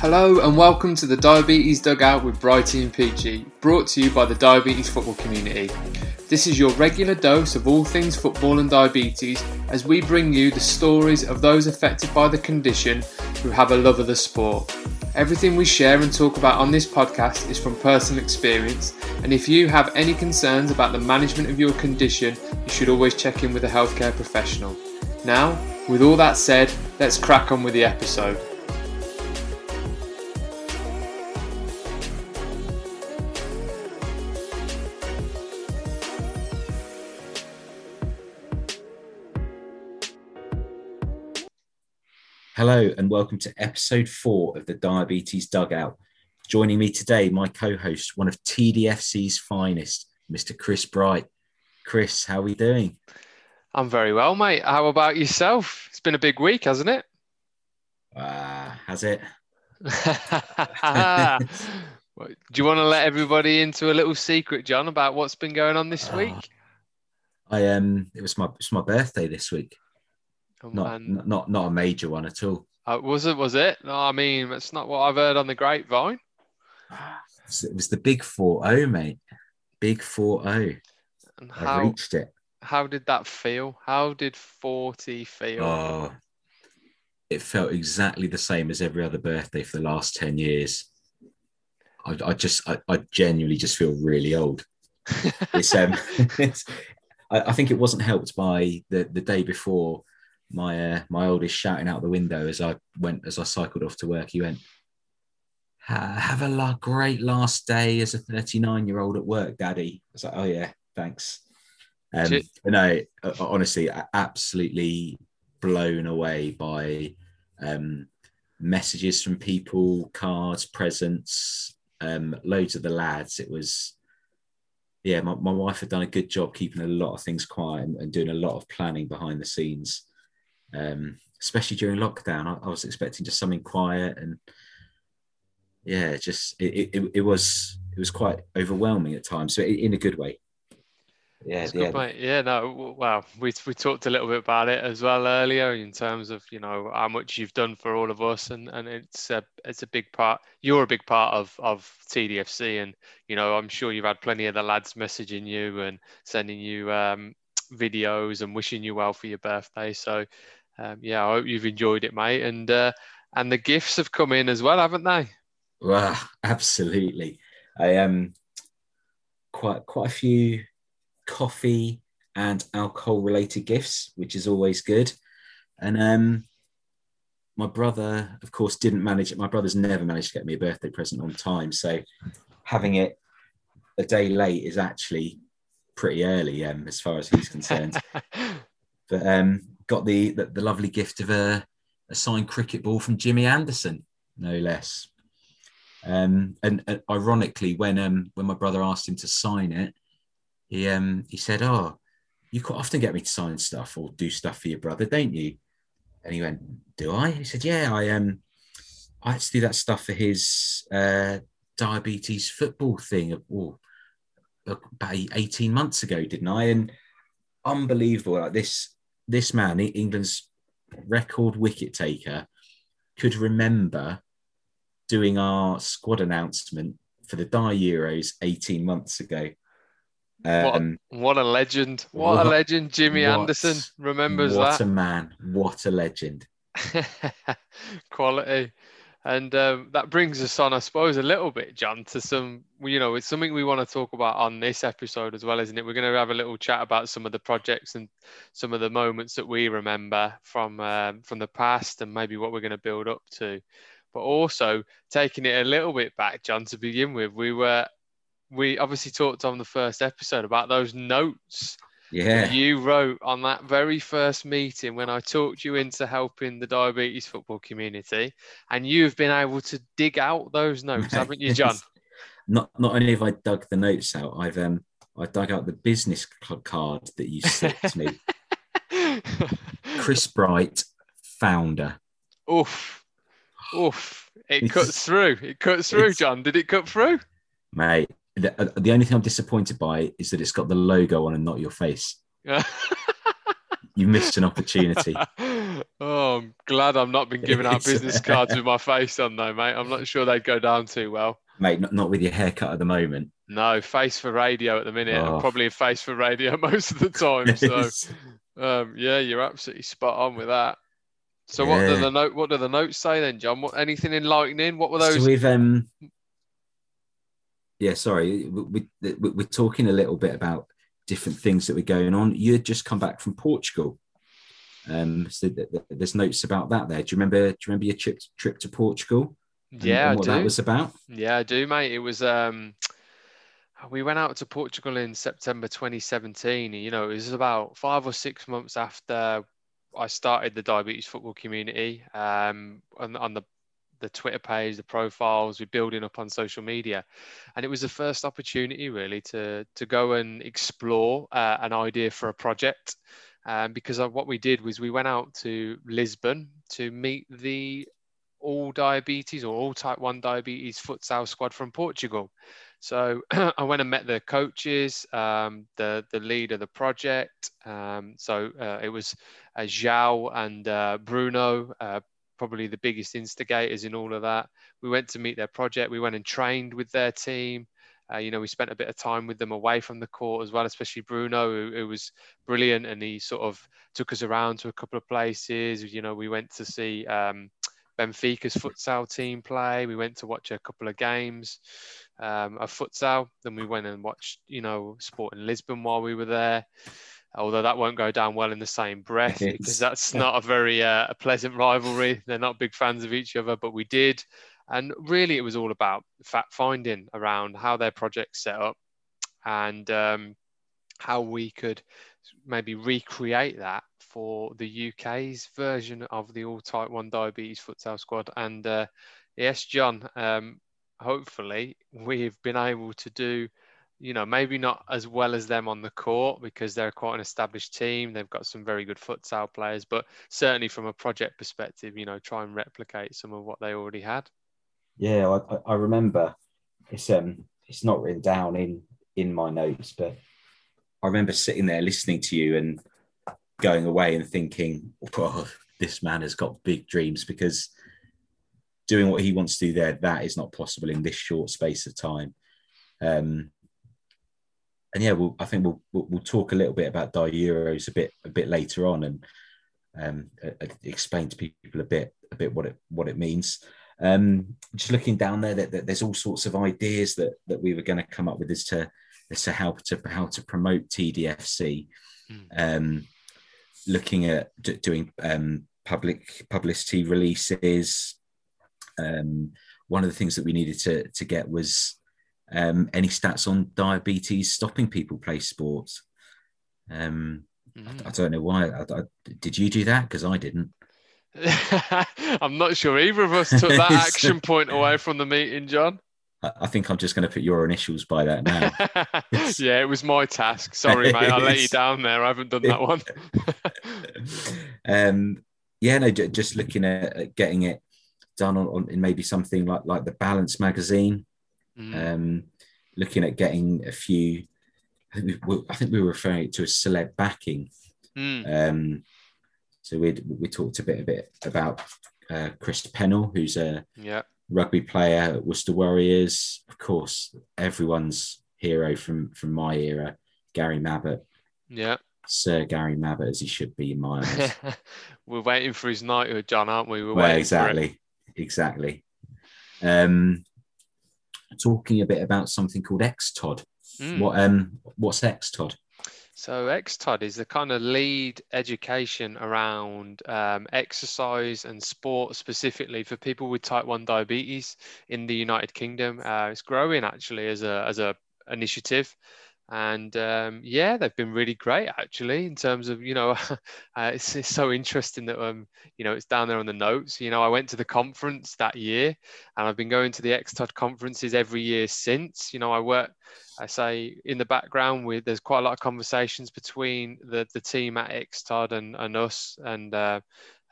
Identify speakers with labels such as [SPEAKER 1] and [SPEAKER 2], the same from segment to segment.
[SPEAKER 1] Hello and welcome to the Diabetes Dugout with Brighty and Peachy, brought to you by the diabetes football community. This is your regular dose of all things football and diabetes as we bring you the stories of those affected by the condition who have a love of the sport. Everything we share and talk about on this podcast is from personal experience, and if you have any concerns about the management of your condition, you should always check in with a healthcare professional. Now, with all that said, let's crack on with the episode.
[SPEAKER 2] Hello, and welcome to episode four of the Diabetes Dugout. Joining me today, my co host, one of TDFC's finest, Mr. Chris Bright. Chris, how are we doing?
[SPEAKER 1] I'm very well, mate. How about yourself? It's been a big week, hasn't it?
[SPEAKER 2] Uh, has it?
[SPEAKER 1] Do you want to let everybody into a little secret, John, about what's been going on this week?
[SPEAKER 2] I um, it was my it's my birthday this week.
[SPEAKER 1] Oh,
[SPEAKER 2] Not
[SPEAKER 1] man.
[SPEAKER 2] not not a major one at all.
[SPEAKER 1] Uh, was it? Was it? No, I mean, that's not what I've heard on the grapevine.
[SPEAKER 2] It was the big four zero, mate. Big four zero. I reached it.
[SPEAKER 1] how did that feel? How did forty feel?
[SPEAKER 2] Oh, it felt exactly the same as every other birthday for the last 10 years. I, I just, I, I genuinely just feel really old. It's, um, it's, I, I think it wasn't helped by the, the day before my, uh, my oldest shouting out the window as I went, as I cycled off to work. He went, have a la- great last day as a 39 year old at work, daddy. I was like, oh yeah, thanks. Um, but no, uh, honestly, a- absolutely blown away by um, messages from people, cards, presents, um, loads of the lads. It was, yeah, my, my wife had done a good job keeping a lot of things quiet and, and doing a lot of planning behind the scenes, um, especially during lockdown. I, I was expecting just something quiet and yeah, just it, it, it was it was quite overwhelming at times, so in a good way. Yeah, yeah,
[SPEAKER 1] good, mate. Yeah, no, w- well, we we talked a little bit about it as well earlier in terms of you know how much you've done for all of us, and and it's a it's a big part. You're a big part of of TDFC, and you know I'm sure you've had plenty of the lads messaging you and sending you um, videos and wishing you well for your birthday. So um, yeah, I hope you've enjoyed it, mate. And uh, and the gifts have come in as well, haven't they?
[SPEAKER 2] Wow, absolutely. I um quite quite a few coffee and alcohol related gifts, which is always good. And um my brother, of course, didn't manage it. My brother's never managed to get me a birthday present on time. So having it a day late is actually pretty early, um, as far as he's concerned. but um got the, the the lovely gift of a, a signed cricket ball from Jimmy Anderson, no less. Um, and, and ironically, when um, when my brother asked him to sign it, he um, he said, "Oh, you quite often get me to sign stuff or do stuff for your brother, don't you?" And he went, "Do I?" He said, "Yeah, I um, I had to do that stuff for his uh, diabetes football thing. Oh, about eighteen months ago, didn't I?" And unbelievable, like this this man, England's record wicket taker, could remember doing our squad announcement for the Dia Euros 18 months ago. Um,
[SPEAKER 1] what a legend! What,
[SPEAKER 2] What-
[SPEAKER 1] a legend! Jimmy
[SPEAKER 2] what-
[SPEAKER 1] Anderson remembers
[SPEAKER 2] what
[SPEAKER 1] that.
[SPEAKER 2] What a man. What a legend.
[SPEAKER 1] quality. And um, that brings us on, I suppose, a little bit, John, to some, you know, it's something we want to talk about on this episode as well, isn't it? We're going to have a little chat about some of the projects and some of the moments that we remember from um, from the past, and maybe what we're going to build up to. But also taking it a little bit back, John, to begin with, we were we obviously talked on the first episode about those notes
[SPEAKER 2] Yeah.
[SPEAKER 1] you wrote on that very first meeting when I talked you into helping the diabetes football community, and you've been able to dig out those notes, haven't you, John?
[SPEAKER 2] Not not only have I dug the notes out, I've um I dug out the business card that you slipped me. Chris Bright, founder.
[SPEAKER 1] oof, oof! It cuts through. It cuts through, John. Did it cut through?
[SPEAKER 2] Mate, the, uh, the only thing I'm disappointed by is that it's got the logo on and not your face. You missed an opportunity.
[SPEAKER 1] oh Oh, I'm glad I'm not been giving out business cards with my face on, though, mate. I'm not sure they'd go down too well.
[SPEAKER 2] Mate, not, not with your haircut at the moment.
[SPEAKER 1] No, face for radio at the minute. Oh. Probably a face for radio most of the time. So, um, yeah, you're absolutely spot on with that. So, yeah. what do the note? What do the notes say then, John? What anything enlightening? What were those?
[SPEAKER 2] So we've um, yeah, sorry, we, we, we're talking a little bit about different things that were going on. You had just come back from Portugal. Um, so th- th- there's notes about that there. Do you remember? Do you remember your trip trip to Portugal?
[SPEAKER 1] And, yeah, and
[SPEAKER 2] what that was about.
[SPEAKER 1] Yeah, I do, mate. It was. Um, we went out to Portugal in September 2017. You know, it was about five or six months after I started the diabetes football community. Um, on, on the the Twitter page, the profiles, we're building up on social media, and it was the first opportunity really to to go and explore uh, an idea for a project. Um, because of what we did was we went out to Lisbon to meet the all diabetes or all type 1 diabetes futsal squad from Portugal. So I went and met the coaches, um, the the lead of the project. Um, so uh, it was uh, João and uh, Bruno, uh, probably the biggest instigators in all of that. We went to meet their project. We went and trained with their team. Uh, you know, we spent a bit of time with them away from the court as well, especially Bruno, who, who, was brilliant, and he sort of took us around to a couple of places. You know, we went to see um, Benfica's futsal team play. We went to watch a couple of games um, of futsal. Then we went and watched, you know, Sporting Lisbon while we were there although that won't go down well in the same breath because that's not a very uh, a pleasant rivalry. They're not big fans of each other, but we did. And really, it was all about fact finding around how their project set up and um, how we could maybe recreate that for the UK's version of the all type 1 diabetes futsal squad. And uh, yes, John, um, hopefully, we've been able to do you know, maybe not as well as them on the court because they're quite an established team. They've got some very good futsal players, but certainly from a project perspective, you know, try and replicate some of what they already had.
[SPEAKER 2] Yeah, I, I remember it's um it's not written down in in my notes, but I remember sitting there listening to you and going away and thinking, oh, this man has got big dreams because doing what he wants to do there, that is not possible in this short space of time. Um, and yeah, we'll, I think we'll, we'll, we'll talk a little bit about Euros a bit a bit later on and um, explain to people a bit a bit what it what it means. Um, just looking down there, that, that, there's all sorts of ideas that that we were going to come up with as to as to how to how to promote TDFC. Mm. Um, looking at d- doing um, public publicity releases. Um, one of the things that we needed to to get was um, any stats on diabetes stopping people play sports? Um, mm. I, I, don't know why. I, I, did you do that? Because I didn't.
[SPEAKER 1] I'm not sure either of us took that action point away from the meeting, John.
[SPEAKER 2] I think I'm just going to put your initials by that now.
[SPEAKER 1] yeah, it was my task. Sorry, mate. I let you down there. I haven't done that one.
[SPEAKER 2] um, yeah, no, just looking at, getting it done on, on, in maybe something like like the Balance magazine. Mm. Um, looking at getting a few, I think we, I think we were referring to a celeb backing. Mm. Um, so we we talked a bit a bit about uh, Chris Pennell, who's a
[SPEAKER 1] yeah.
[SPEAKER 2] rugby player at Worcester Warriors. Of course, everyone's hero from from my era, Gary Mabbutt.
[SPEAKER 1] Yeah.
[SPEAKER 2] Sir Gary Mabbutt, as he should be in my eyes.
[SPEAKER 1] We're waiting for his knighthood, John, aren't we? We're
[SPEAKER 2] well, exactly, exactly. Um, talking a bit about something called EXTOD. Mm. What um what's EXTOD?
[SPEAKER 1] So EXTOD is the kind of lead education around um, exercise and sport specifically for people with type 1 diabetes in the United Kingdom. Uh, it's growing actually as a as a initiative and um, yeah, they've been really great actually in terms of you know, uh, it's, it's, so interesting that um you know it's down there on the notes. You know, I went to the conference that year, and I've been going to the EXTOD conferences every year since. You know, I work, I say in the background with there's quite a lot of conversations between the the team at EXTOD and and us and. Uh,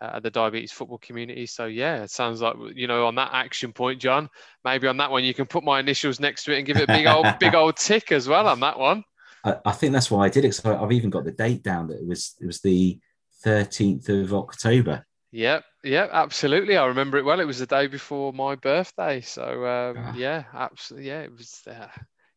[SPEAKER 1] uh, the diabetes football community. So yeah, it sounds like you know on that action point, John. Maybe on that one you can put my initials next to it and give it a big old big old tick as well on that one.
[SPEAKER 2] I, I think that's why I did it. So I've even got the date down that it was it was the thirteenth of October.
[SPEAKER 1] Yep, yep, absolutely. I remember it well. It was the day before my birthday, so um, ah. yeah, absolutely. Yeah, it was. Uh,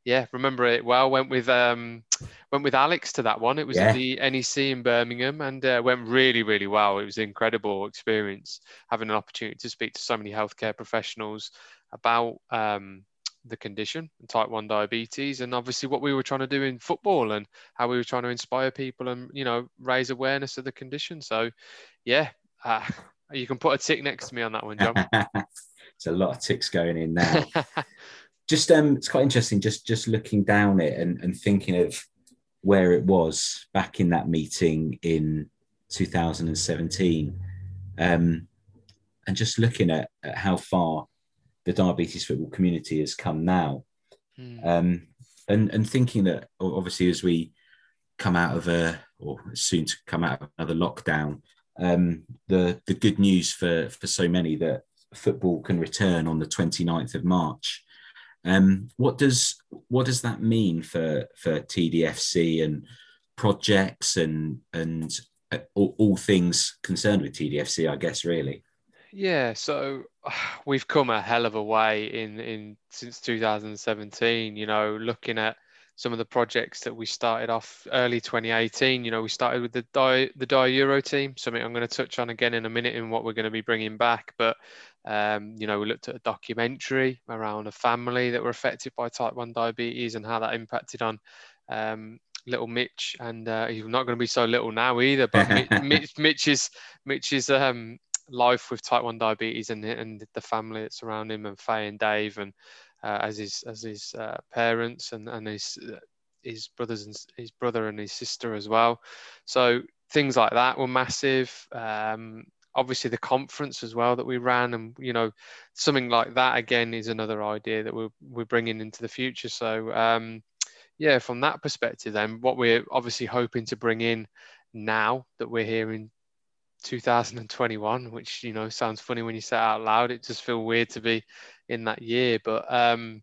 [SPEAKER 1] yeah, remember it well. Went with um, went with Alex to that one. It was yeah. at the NEC in Birmingham, and uh, went really, really well. It was an incredible experience having an opportunity to speak to so many healthcare professionals about um, the condition type 1 diabetes and obviously what we were trying to do in football and how we were trying to inspire people and you know raise awareness of the condition so yeah uh, you can put a tick next to me on that one, John.
[SPEAKER 2] it's a lot of ticks going in now. just um, it's quite interesting. Just just looking down it and, and thinking of where it was back in that meeting in 2017, um, and just looking at, at how far the diabetes football community has come now, hmm. um, and and thinking that obviously as we come out of a or soon to come out of another lockdown, um, the the good news for for so many that football can return on the 29th of March. Um, what does what does that mean for for TDFC and projects and and uh, all, all things concerned with TDFC? I guess really.
[SPEAKER 1] Yeah, so we've come a hell of a way in in since 2017. You know, looking at some of the projects that we started off early 2018. You know, we started with the Dia, the Dia Euro team, something I'm going to touch on again in a minute in what we're going to be bringing back. But um, you know, we looked at a documentary around a family that were affected by type 1 diabetes and how that impacted on um, little Mitch. And uh, he's not going to be so little now either. But Mitch, Mitch's Mitch's um, life with type 1 diabetes and and the family that surround him and Faye and Dave and uh, as his as his uh, parents and and his uh, his brothers and his brother and his sister as well. So things like that were massive. Um, obviously the conference as well that we ran and you know something like that again is another idea that we're, we're bringing into the future so um, yeah from that perspective then what we're obviously hoping to bring in now that we're here in 2021 which you know sounds funny when you say it out loud it just feels weird to be in that year. But um,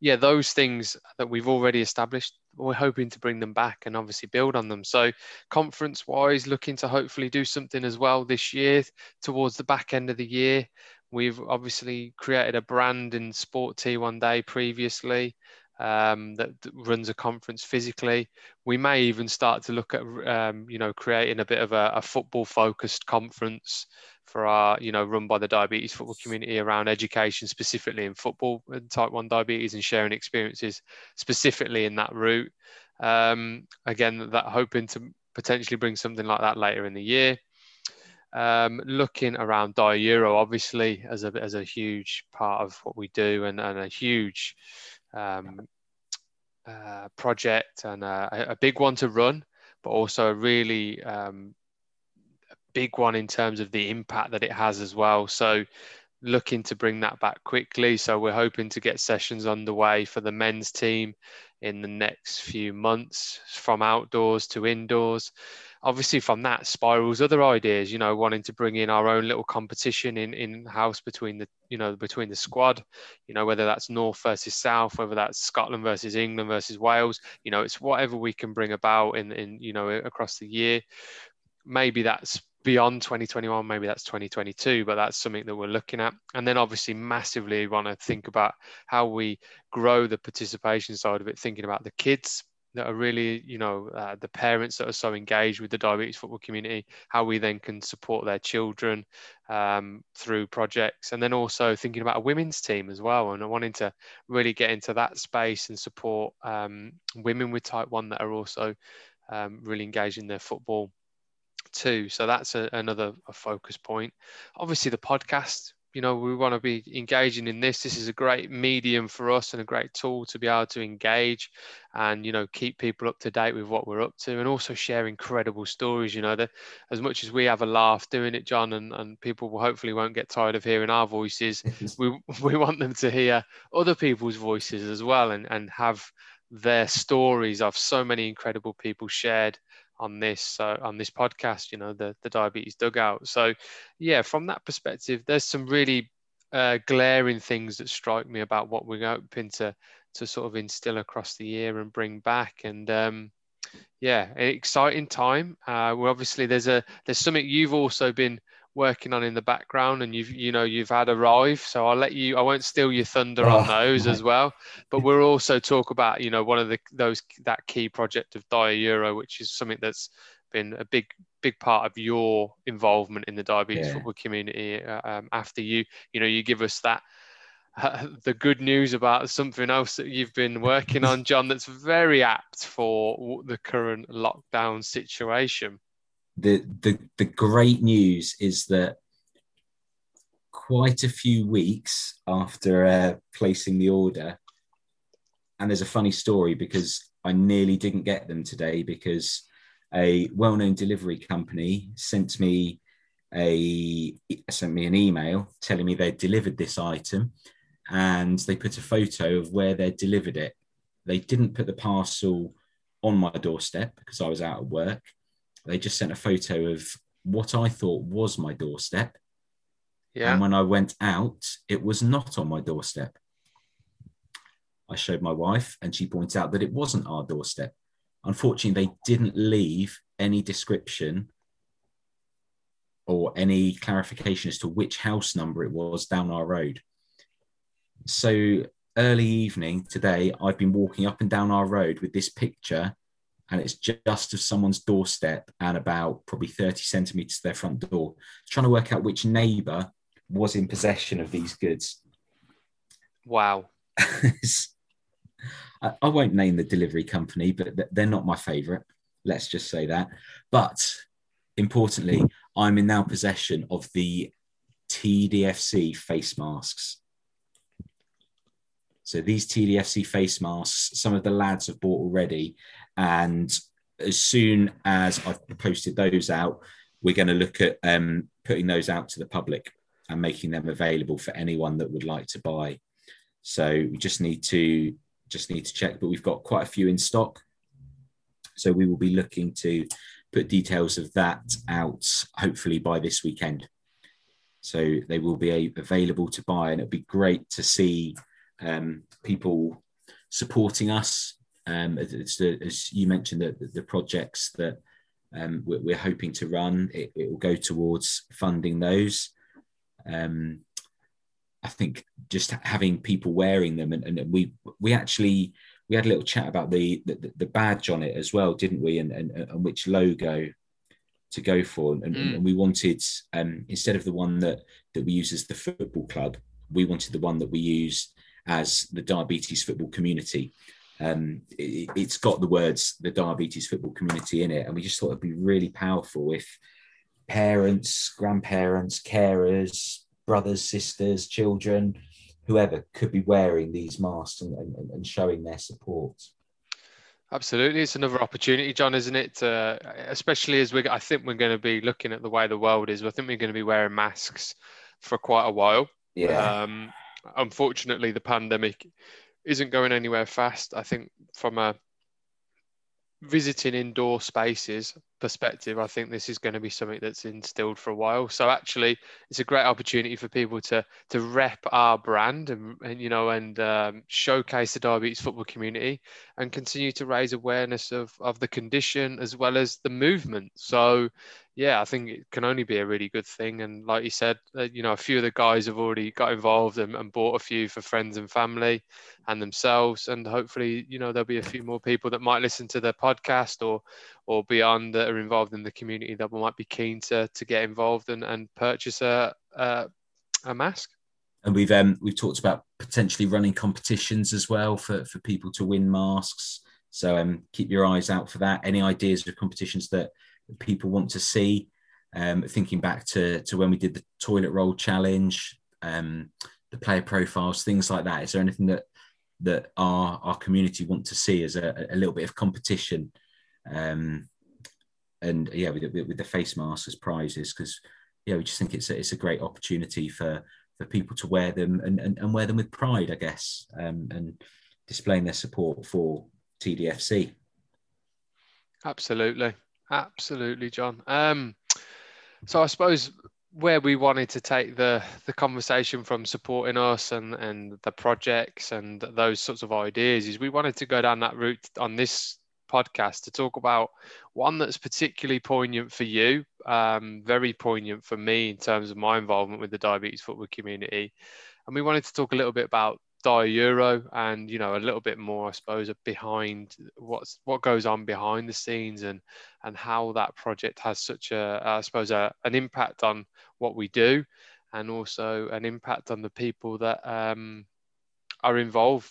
[SPEAKER 1] yeah, those things that we've already established, we're hoping to bring them back and obviously build on them. So, conference wise, looking to hopefully do something as well this year towards the back end of the year. We've obviously created a brand in Sport T1 Day previously um, that runs a conference physically. We may even start to look at, um, you know, creating a bit of a, a football focused conference for our, you know, run by the diabetes football community around education, specifically in football and type 1 diabetes and sharing experiences specifically in that route. Um, again, that hoping to potentially bring something like that later in the year. Um, looking around Euro, obviously, as a, as a huge part of what we do and, and a huge um, uh, project and a, a, big one to run, but also a really um, big one in terms of the impact that it has as well. So looking to bring that back quickly. So we're hoping to get sessions underway for the men's team in the next few months from outdoors to indoors. Obviously, from that spirals other ideas. You know, wanting to bring in our own little competition in in house between the you know between the squad. You know, whether that's North versus South, whether that's Scotland versus England versus Wales. You know, it's whatever we can bring about in in you know across the year. Maybe that's beyond 2021 maybe that's 2022 but that's something that we're looking at and then obviously massively want to think about how we grow the participation side of it thinking about the kids that are really you know uh, the parents that are so engaged with the diabetes football community how we then can support their children um, through projects and then also thinking about a women's team as well and I wanting to really get into that space and support um, women with type 1 that are also um, really engaged in their football too. So that's a, another a focus point. Obviously, the podcast. You know, we want to be engaging in this. This is a great medium for us and a great tool to be able to engage and you know keep people up to date with what we're up to, and also share incredible stories. You know, that as much as we have a laugh doing it, John, and, and people will hopefully won't get tired of hearing our voices. we we want them to hear other people's voices as well, and and have their stories of so many incredible people shared on this uh, on this podcast you know the the diabetes dugout. So yeah from that perspective there's some really uh, glaring things that strike me about what we're hoping to to sort of instill across the year and bring back. And um, yeah exciting time. Uh, we're obviously there's a there's something you've also been working on in the background and you've you know you've had arrive so i'll let you i won't steal your thunder oh, on those right. as well but we'll also talk about you know one of the those that key project of dia euro which is something that's been a big big part of your involvement in the diabetes yeah. football community uh, um, after you you know you give us that uh, the good news about something else that you've been working on john that's very apt for the current lockdown situation
[SPEAKER 2] the the the great news is that quite a few weeks after uh, placing the order and there's a funny story because I nearly didn't get them today because a well-known delivery company sent me a sent me an email telling me they'd delivered this item and they put a photo of where they'd delivered it. They didn't put the parcel on my doorstep because I was out of work. They just sent a photo of what I thought was my doorstep. Yeah. And when I went out, it was not on my doorstep. I showed my wife, and she points out that it wasn't our doorstep. Unfortunately, they didn't leave any description or any clarification as to which house number it was down our road. So early evening today, I've been walking up and down our road with this picture, and it's just of someone's doorstep and about probably 30 centimeters to their front door, trying to work out which neighbor was in possession of these goods.
[SPEAKER 1] Wow.
[SPEAKER 2] I, I won't name the delivery company, but they're not my favorite. Let's just say that. But importantly, I'm in now possession of the TDFC face masks. So these TDFC face masks, some of the lads have bought already. And as soon as I've posted those out, we're going to look at um, putting those out to the public and making them available for anyone that would like to buy. So we just need to just need to check, but we've got quite a few in stock. So we will be looking to put details of that out hopefully by this weekend. So they will be available to buy, and it'd be great to see um, people supporting us. Um, as, as, you mentioned, the, the projects that um, we're, we're, hoping to run, it, it, will go towards funding those. Um, I think just having people wearing them, and, and we we actually we had a little chat about the the, the badge on it as well, didn't we? And, and, and which logo to go for, and, mm. and we wanted um, instead of the one that that we use as the football club, we wanted the one that we use as the diabetes football community. Um, it, has got the words the diabetes football community in it, and we just thought it'd be really powerful if parents, grandparents, carers, brothers, sisters, children, whoever could be wearing these masks and, and, and showing their support.
[SPEAKER 1] Absolutely, it's another opportunity, John, isn't it? Uh, especially as we, I think we're going to be looking at the way the world is. I think we're going to be wearing masks for quite a while.
[SPEAKER 2] Yeah. Um,
[SPEAKER 1] unfortunately, the pandemic isn't going anywhere fast. I think from a visiting indoor spaces perspective, I think this is going to be something that's instilled for a while. So actually, it's a great opportunity for people to to rep our brand and, and you know and um, showcase the diabetes football community and continue to raise awareness of of the condition as well as the movement. So yeah, I think it can only be a really good thing. And like you said, uh, you know, a few of the guys have already got involved and, and, bought a few for friends and family and themselves. And hopefully, you know, there'll be a few more people that might listen to their podcast or or beyond that are involved in the community that might be keen to to get involved and, and purchase a, a a mask.
[SPEAKER 2] And we've um we've talked about potentially running competitions as well for for people to win masks. So um keep your eyes out for that. Any ideas of competitions that people want to see. Um, thinking back to, to when we did the toilet roll challenge, um, the player profiles, things like that. Is there anything that that our our community want to see as a, a little bit of competition? Um, and yeah, with, with the face masks as prizes, because yeah, we just think it's a, it's a great opportunity for for people to wear them and, and, and wear them with pride, I guess, um, and displaying their support for TDFC.
[SPEAKER 1] Absolutely. Absolutely, John. Um, so I suppose where we wanted to take the the conversation from supporting us and and the projects and those sorts of ideas is we wanted to go down that route on this podcast to talk about one that's particularly poignant for you um, very poignant for me in terms of my involvement with the diabetes football community. And we wanted to talk a little bit about Dia Euro and you know a little bit more, I suppose, behind what's what goes on behind the scenes and and how that project has such a, I suppose, a, an impact on what we do, and also an impact on the people that um, are involved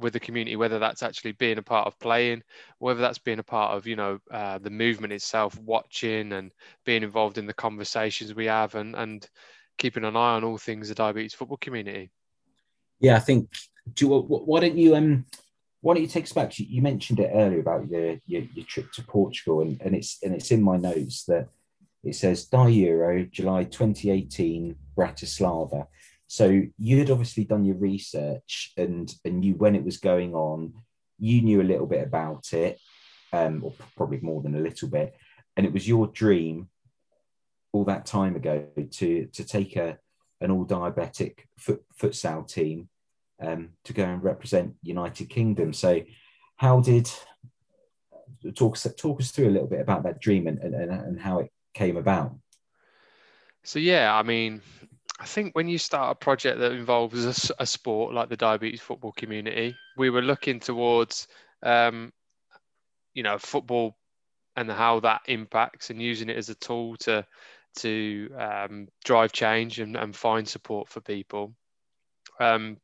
[SPEAKER 1] with the community, whether that's actually being a part of playing, whether that's being a part of, you know, uh, the movement itself, watching and being involved in the conversations we have and, and keeping an eye on all things the diabetes football community.
[SPEAKER 2] Yeah, I think, do you, why don't you, um, why don't you take us back? You, mentioned it earlier about your, your, your trip to Portugal and, and it's, and it's in my notes that it says Dia Euro, July 2018, Bratislava. So you had obviously done your research and and knew when it was going on. You knew a little bit about it, um, or probably more than a little bit, and it was your dream all that time ago to to take a an all diabetic foot, futsal team um, to go and represent United Kingdom. So, how did talk talk us through a little bit about that dream and, and, and how it came about?
[SPEAKER 1] So yeah, I mean, I think when you start a project that involves a, a, sport like the diabetes football community, we were looking towards, um, you know, football and how that impacts, and using it as a tool to to um, drive change and, and, find support for people. Um,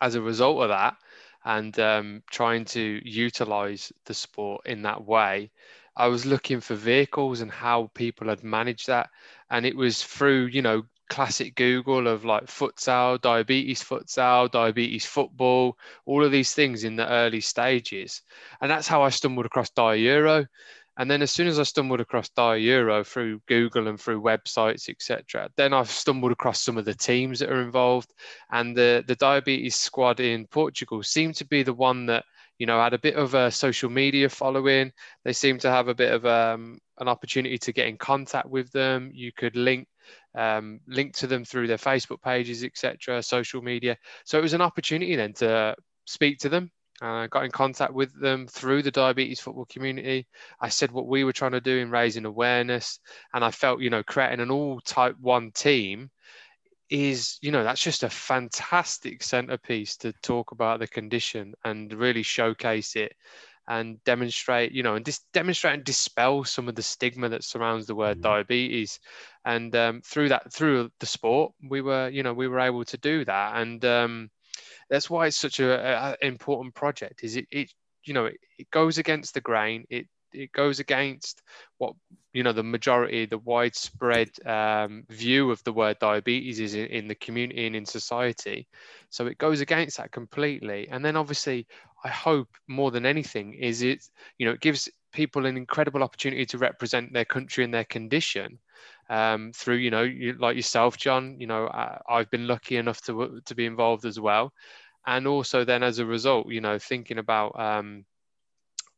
[SPEAKER 1] as a result of that, and um, trying to utilize the sport in that way, I was looking for vehicles and how people had managed that. And it was through, you know, classic Google of like futsal, diabetes futsal, diabetes football, all of these things in the early stages. And that's how I stumbled across Dia Euro. And then as soon as I stumbled across Dia Euro through Google and through websites, etc., then I've stumbled across some of the teams that are involved. And the, the diabetes squad in Portugal seemed to be the one that you know, had a bit of a social media following. They seem to have a bit of um, an opportunity to get in contact with them. You could link um, link to them through their Facebook pages, etc., social media. So it was an opportunity then to speak to them. I uh, got in contact with them through the diabetes football community. I said what we were trying to do in raising awareness, and I felt, you know, creating an all type one team is you know that's just a fantastic centerpiece to talk about the condition and really showcase it and demonstrate you know and just demonstrate and dispel some of the stigma that surrounds the word mm-hmm. diabetes and um, through that through the sport we were you know we were able to do that and um, that's why it's such a, a, important project is it, it you know it, it goes against the grain it it goes against what you know the majority, the widespread um, view of the word diabetes is in, in the community and in society. So it goes against that completely. And then obviously, I hope more than anything is it you know it gives people an incredible opportunity to represent their country and their condition um, through you know you, like yourself john you know I, i've been lucky enough to to be involved as well and also then as a result you know thinking about um,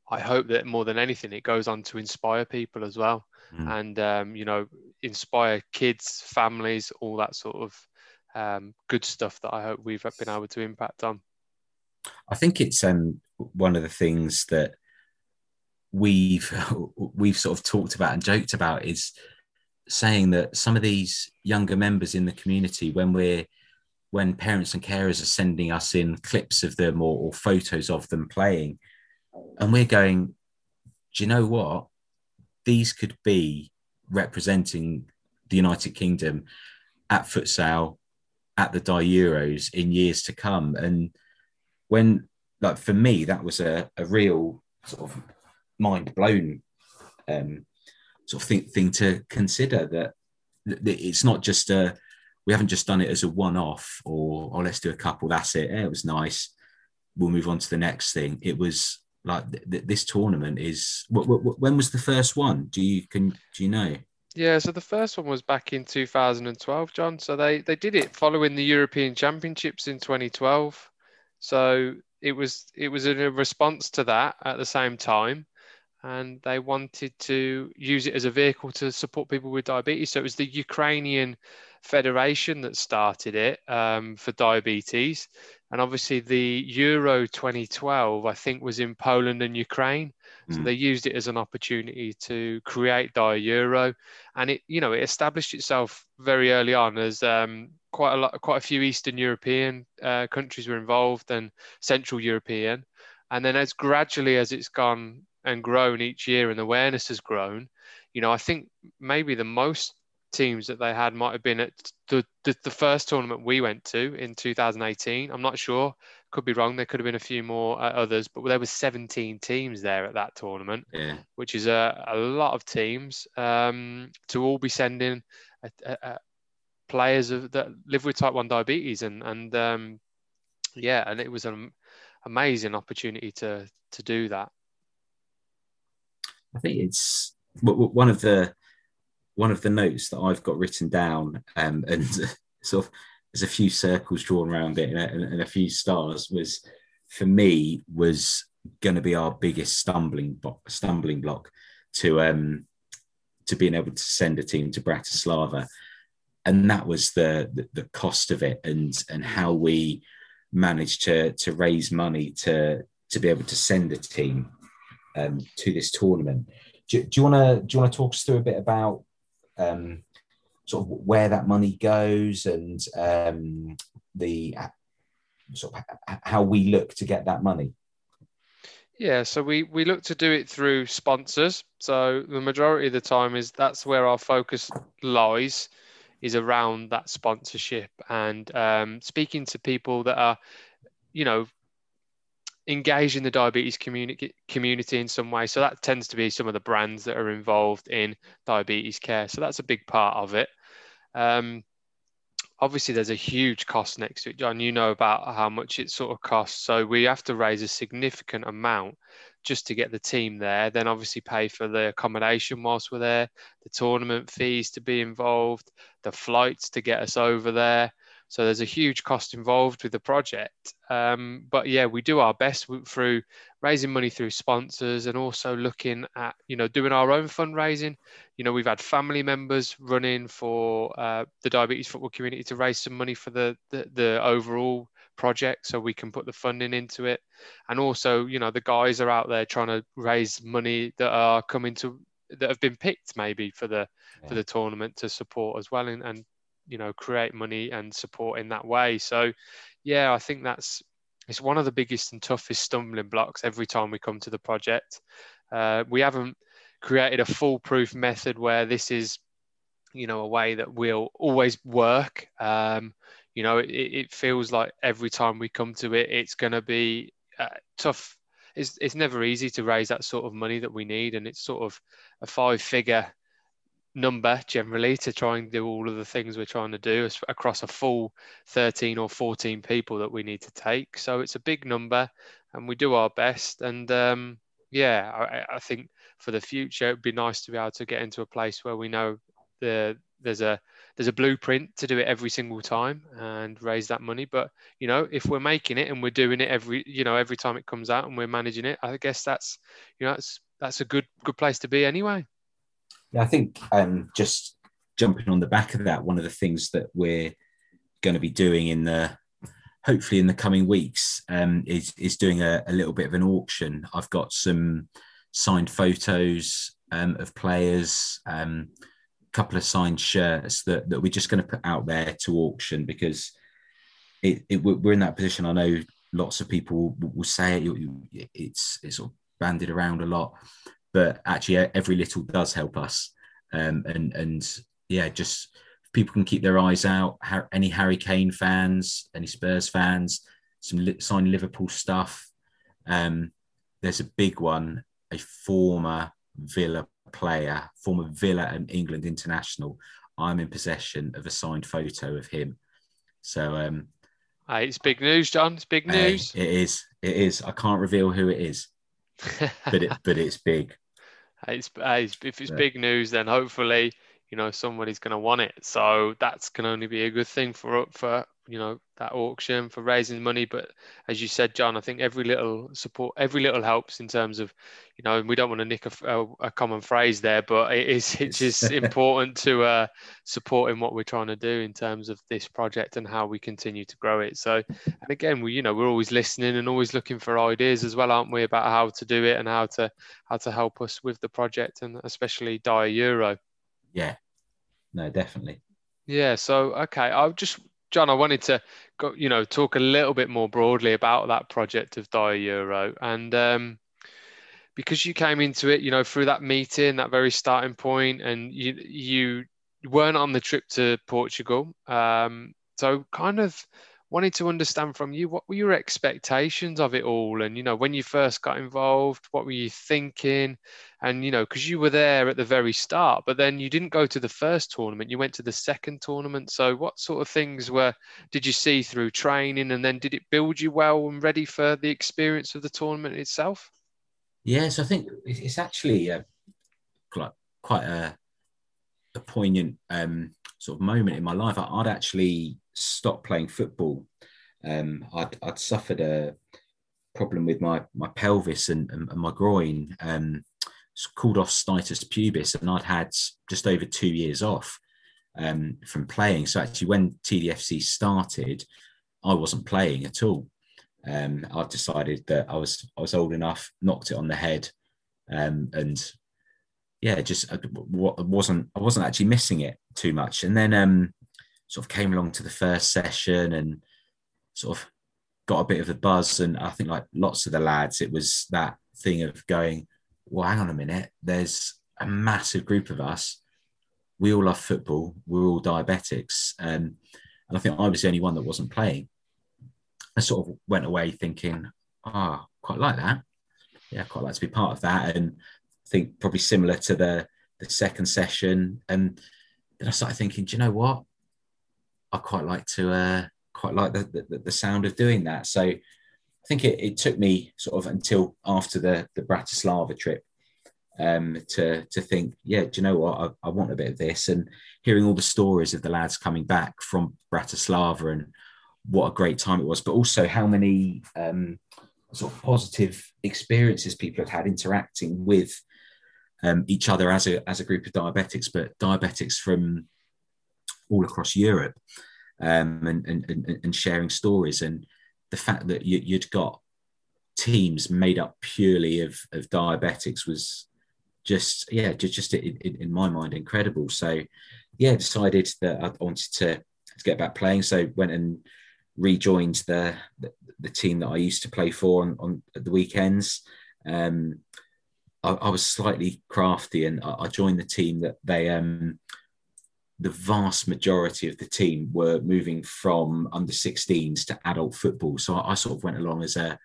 [SPEAKER 1] I hope that more than anything, it goes on to inspire people as well, mm. and um, you know, inspire kids, families, all that sort of um, good stuff that I hope we've been able to impact on.
[SPEAKER 2] I think it's um, one of the things that we've we've sort of talked about and joked about is saying that some of these younger members in the community, when we're when parents and carers are sending us in clips of them or, or photos of them playing, and we're going, do you know what? These could be representing the United Kingdom at futsal, at the Dia Euros in years to come. And when, like, for me, that was a, a real sort of mind blown um, sort of thing, thing to consider that, that it's not just a, we haven't just done it as a one off or, oh, let's do a couple, that's it. Yeah, it was nice. We'll move on to the next thing. It was like th- th- this tournament is when was the first one do you can do you know
[SPEAKER 1] yeah so the first one was back in 2012 john so they they did it following the european championships in 2012 so it was it was in a response to that at the same time and they wanted to use it as a vehicle to support people with diabetes. So it was the Ukrainian Federation that started it um, for diabetes. And obviously, the Euro 2012, I think, was in Poland and Ukraine. So mm. they used it as an opportunity to create Dia Euro, and it, you know, it established itself very early on as um, quite a lot, quite a few Eastern European uh, countries were involved and Central European, and then as gradually as it's gone and grown each year and awareness has grown, you know, I think maybe the most teams that they had might have been at the, the, the, first tournament we went to in 2018. I'm not sure. Could be wrong. There could have been a few more uh, others, but there was 17 teams there at that tournament,
[SPEAKER 2] yeah.
[SPEAKER 1] which is a, a lot of teams um, to all be sending a, a, players of, that live with type 1 diabetes. And, and um, yeah, and it was an amazing opportunity to, to do that.
[SPEAKER 2] I think it's one of the one of the notes that I've got written down, um, and sort of there's a few circles drawn around it and a, and a few stars. Was for me was going to be our biggest stumbling block, stumbling block to um, to being able to send a team to Bratislava, and that was the, the the cost of it and and how we managed to to raise money to to be able to send a team um, to this tournament. Do, do you want to do you want to talk us through a bit about um, sort of where that money goes and um, the sort of how we look to get that money?
[SPEAKER 1] Yeah, so we we look to do it through sponsors. So the majority of the time is that's where our focus lies, is around that sponsorship and um, speaking to people that are, you know, engage in the diabetes community in some way. So that tends to be some of the brands that are involved in diabetes care. So that's a big part of it. Um, obviously, there's a huge cost next to it, John. You know about how much it sort of costs. So we have to raise a significant amount just to get the team there. Then obviously pay for the accommodation whilst we're there, the tournament fees to be involved, the flights to get us over there. So there's a huge cost involved with the project. Um, but yeah, we do our best through raising money through sponsors and also looking at, you know, doing our own fundraising. You know, we've had family members running for uh, the diabetes football community to raise some money for the, the, the overall project so we can put the funding into it. And also, you know, the guys are out there trying to raise money that are coming to that have been picked maybe for the yeah. for the tournament to support as well and, and you know create money and support in that way. So yeah i think that's it's one of the biggest and toughest stumbling blocks every time we come to the project. Uh, we haven't created a foolproof method where this is you know a way that will always work. Um, you know it, it, feels like every time we come to it it's going to be uh, tough. It's, it's never easy to raise that sort of money that we need and it's sort of a five figure number generally to try and do all of the things we're trying to do across a full 13 or 14 people that we need to take. So it's a big number and we do our best. And um, yeah, I, I, think for the future, it'd be nice to be able to get into a place where we know the there's a there's a blueprint to do it every single time and raise that money but you know if we're making it and we're doing it every you know every time it comes out and we're managing it i guess that's you know that's that's a good good place to be anyway
[SPEAKER 2] yeah, I think um, just jumping on the back of that, one of the things that we're going to be doing in the hopefully in the coming weeks um, is is doing a, a, little bit of an auction. I've got some signed photos um, of players, a um, couple of signed shirts that, that we're just going to put out there to auction because it, it, we're in that position. I know lots of people will, say it, it's it's sort of banded around a lot, but actually every little does help us. Um, and and yeah, just people can keep their eyes out. Any Harry Kane fans, any Spurs fans, some signed Liverpool stuff. Um, there's a big one, a former Villa player, former Villa and England international. I'm in possession of a signed photo of him. So um,
[SPEAKER 1] Hey, it's big news, John. It's big news.
[SPEAKER 2] it is. It is. I can't reveal who it is, but it but it's big
[SPEAKER 1] it's, if it's yeah. big news, then hopefully you know somebody's going to want it. So that's can only be a good thing for for you know that auction for raising money. But as you said john i think every little support every little helps in terms of you know we don't want to nick a, a, a common phrase there but it is it's just important to uh, support in what we're trying to do in terms of this project and how we continue to grow it. So and again we you know we're always listening and always looking for ideas as well aren't we about how to do it and how to how to help us with the project and especially dia euro.
[SPEAKER 2] Yeah. No definitely.
[SPEAKER 1] Yeah so okay i just John, I wanted to go, you know, talk a little bit more broadly about that project of Dia Euro, and um, because you came into it, you know, through that meeting, that very starting point, and you you weren't on the trip to Portugal, um, so kind of wanted to understand from you what were your expectations of it all? And you know when you first got involved what were you thinking? And you know because you were there at the very start but then you didn't go to the first tournament you went to the second tournament. So what sort of things were did you see through training and then did it build you well and ready for the experience of the tournament itself?
[SPEAKER 2] Yes i think it's actually uh, quite a, a poignant um, sort of moment in my life i'd actually stopped playing football. Um, I'd, I'd, suffered a problem with my my pelvis and, and, and my groin, um, called osteitis pubis, and I'd had just over two years off um, from playing. So actually, when TDFC started, I wasn't playing at all. Um, I decided that I was I was old enough, knocked it on the head, um, and yeah, just I wasn't I wasn't actually missing it too much. And then um, sort of came along to the first session and sort of got a bit of a buzz. And I think like lots of the lads, it was that thing of going, well, hang on a minute, there's a massive group of us. We all love football. We're all diabetics. Um, and I think I was the only one that wasn't playing. I sort of went away thinking, ah, oh, quite like that. Yeah, quite like to be part of that. And think probably similar to the the second session. And then I started thinking, do you know what? I quite like to uh, quite like the, the, the sound of doing that. So I think it, it took me sort of until after the the Bratislava trip um, to to think, yeah, do you know what? I, I, want a bit of this, and hearing all the stories of the lads coming back from Bratislava and what a great time it was, but also how many um, sort of positive experiences people have had interacting with um, each other as a as a group of diabetics, but diabetics from all across Europe um, and, and, and, sharing stories. And the fact that you, would got teams made up purely of, of diabetics was just, yeah, just, just in, in my mind, incredible. So, yeah, decided that I wanted to, to get back playing. So, went and rejoined the, the, the team that I used to play for on, on the weekends. Um, I, I, was slightly crafty and I, I joined the team that they um, the vast majority of the team were moving from under 16s to adult football. So I, I sort of went along as a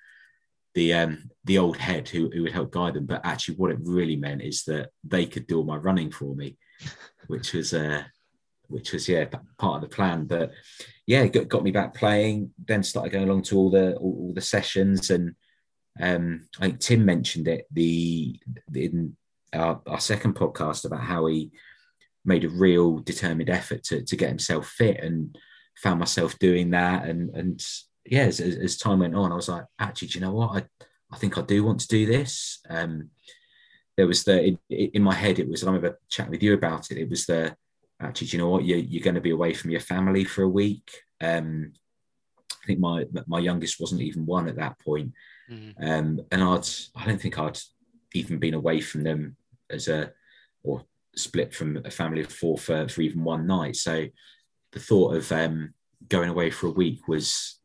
[SPEAKER 2] the um, the old head who, who would help guide them. But actually, what it really meant is that they could do all my running for me, which was uh, which was yeah part of the plan. But yeah, got, got me back playing. Then started going along to all the all, all the sessions, and um, I think Tim mentioned it the in our, our second podcast about how he made a real determined effort to, to get himself fit and found myself doing that. And, and yeah, as, as time went on, I was like, actually, do you know what? I, I think I do want to do this. Um, there was the, in, my head, it was, I remember chatting with you about it. It was the, actually, do you know what? You're, you're going to be away from your family for a week. Um, I think my, my youngest wasn't even one at that point. Mm-hmm. Um, and I'd, I don't think I'd even been away from them as a, or split from a family of four for, for even one night. So the thought of um, going away for a week was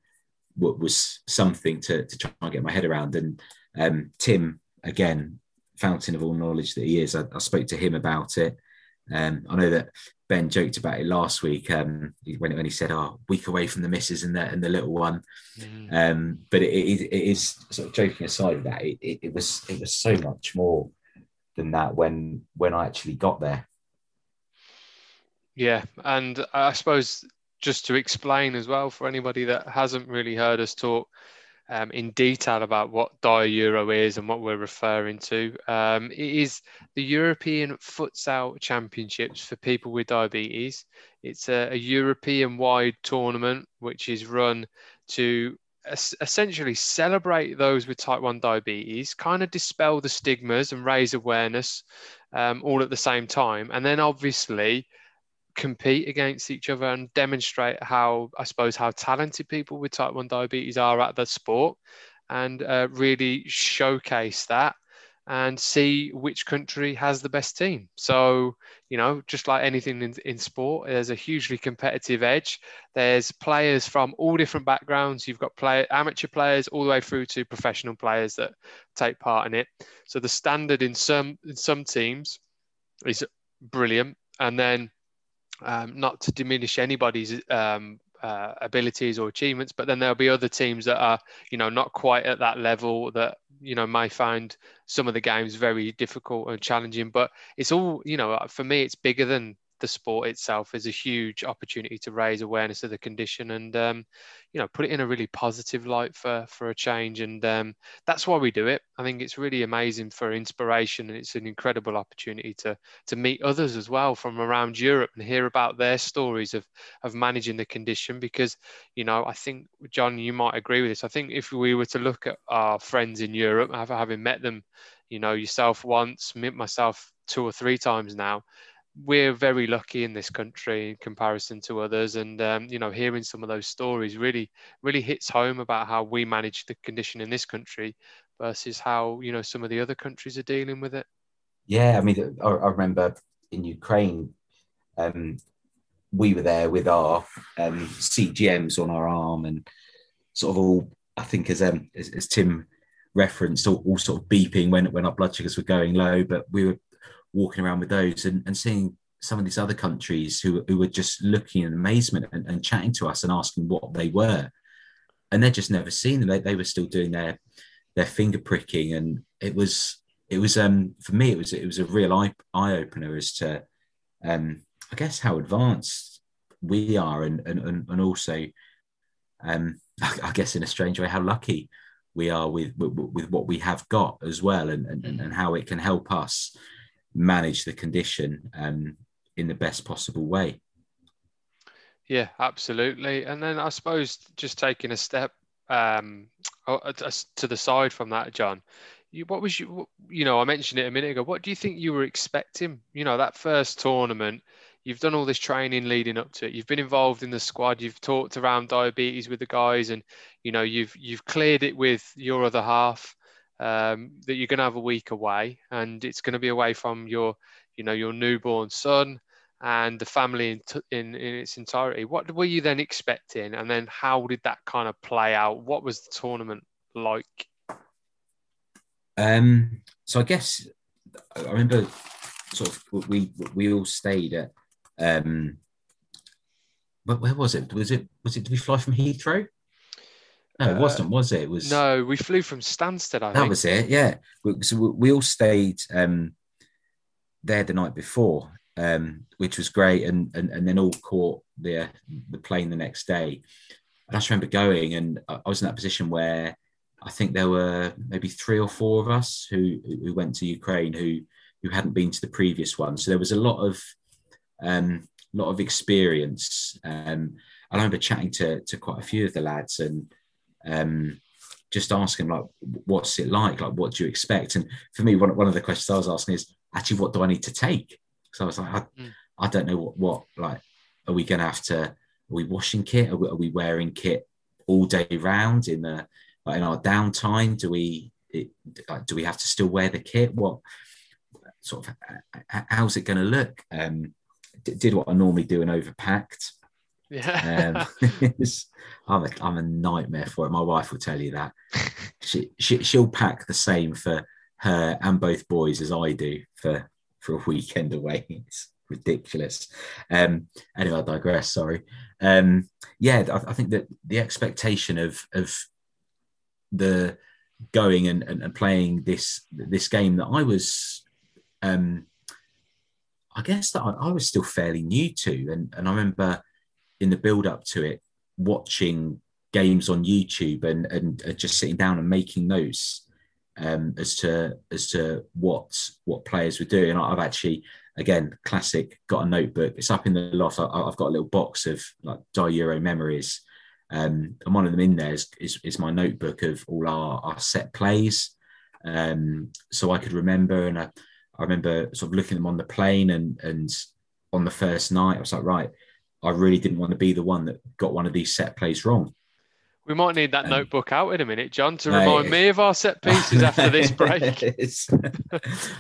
[SPEAKER 2] was something to, to try and get my head around. And um, Tim, again, fountain of all knowledge that he is, I, I spoke to him about it. Um, I know that Ben joked about it last week um, when, when he said, "Oh, week away from the missus and the and the little one." Mm. Um, but it, it, it is sort of joking aside that, it, it, it was it was so much more than that when when I actually got there.
[SPEAKER 1] Yeah, and I suppose just to explain as well for anybody that hasn't really heard us talk um, in detail about what Dia Euro is and what we're referring to. Um, it is the European Futsal Championships for people with diabetes. It's a, a European wide tournament which is run to essentially celebrate those with type 1 diabetes, kind of dispel the stigmas and raise awareness um, all at the same time. And then obviously compete against each other and demonstrate how, I suppose, how talented people with type 1 diabetes are at the sport and uh, really showcase that and see which country has the best team. So, you know, just like anything in, in sport, there's a hugely competitive edge. There's players from all different backgrounds. You've got play, amateur players all the way through to professional players that take part in it. So the standard in some in some teams is brilliant. And then um, not to diminish anybody's um, uh, abilities or achievements, but then there'll be other teams that are, you know, not quite at that level that you know may find some of the games very difficult and challenging. But it's all, you know, for me, it's bigger than the sport itself is a huge opportunity to raise awareness of the condition and um, you know put it in a really positive light for for a change. And um, that's why we do it. I think it's really amazing for inspiration and it's an incredible opportunity to to meet others as well from around europe and hear about their stories of of managing the condition because you know i think john you might agree with this. I think if we were to look at our friends in europe having met them you know yourself once myself two or three times now we're very lucky in this country in comparison to others. And um, you know hearing some of those stories really really hits home about how we manage the condition in this country versus how you know some of the other countries are dealing with it.
[SPEAKER 2] Yeah i mean i, remember in ukraine um, we were there with our um, cgms on our arm and sort of all i think as um as, as tim referenced all, all sort of beeping when when our blood sugars were going low but we were walking around with those and, and seeing some of these other countries who, who were just looking in amazement and, and chatting to us and asking what they were. And they'd just never seen them. They, they were still doing their their finger pricking. And it was it was um for me it was it was a real eye eye opener as to um I guess how advanced we are and and, and also um I guess in a strange way how lucky we are with with, with what we have got as well and, and and how it can help us manage the condition um, in the best possible way.
[SPEAKER 1] Yeah, absolutely. And then I suppose just taking a step um, to the side from that, John, you, what was you, you know, I mentioned it a minute ago. What do you think you were expecting? You know, that first tournament, you've done all this training leading up to it. You've been involved in the squad. You've talked around diabetes with the guys, and you know, you've you've cleared it with your other half um, that you're going to have a week away and it's going to be away from your you know your newborn son and the family in, t- in, in its entirety. What were you then expecting? And then how did that kind of play out? What was the tournament like?
[SPEAKER 2] Um so i guess i remember sort of we we all stayed at um but where was it? Was it was it did we fly from heathrow no, it wasn't, was it? It was
[SPEAKER 1] no. We flew from Stansted. I
[SPEAKER 2] that
[SPEAKER 1] think.
[SPEAKER 2] was it. Yeah. So we all stayed um, there the night before, um, which was great, and, and and then all caught the the plane the next day. And I just remember going, and I was in that position where I think there were maybe three or four of us who who went to Ukraine who who hadn't been to the previous one. So there was a lot of um, lot of experience. Um, I remember chatting to to quite a few of the lads and um, just asking like, what's it like? Like, what do you expect? And for me, one, one of the questions I was asking is actually, what do I need to take? So I was like, I, mm. I don't know what, what, like, are we going to have to, are we washing kit? Are we, are we wearing kit all day round in the, like in our downtime? Do we, it, do we have to still wear the kit? What sort of, how's it going to look? Um, did what I normally do and overpacked.
[SPEAKER 1] Yeah.
[SPEAKER 2] Um, I'm, a, I'm a nightmare for it. My wife will tell you that. She, she, she'll pack the same for her and both boys as I do for, for a weekend away. It's ridiculous. Um, anyway, I digress. Sorry. Um, yeah, I, I, think that the expectation of, of the going and, and, and playing this, this game that I was, um, I guess that I, I was still fairly new to. And, and I remember, in the build up to it, watching games on YouTube and and just sitting down and making notes um, as to as to what what players were doing. I've actually again classic got a notebook. It's up in the loft. I, have got a little box of like Dia Euro memories. Um, and one of them in there is, is, is my notebook of all our, our set plays. Um, so I could remember, and I, I remember sort of looking them on the plane and and on the first night, I was like, right, I really didn't want to be the one that got one of these set plays wrong.
[SPEAKER 1] We might need that um, notebook out in a minute, John, to remind me of our set pieces after this break.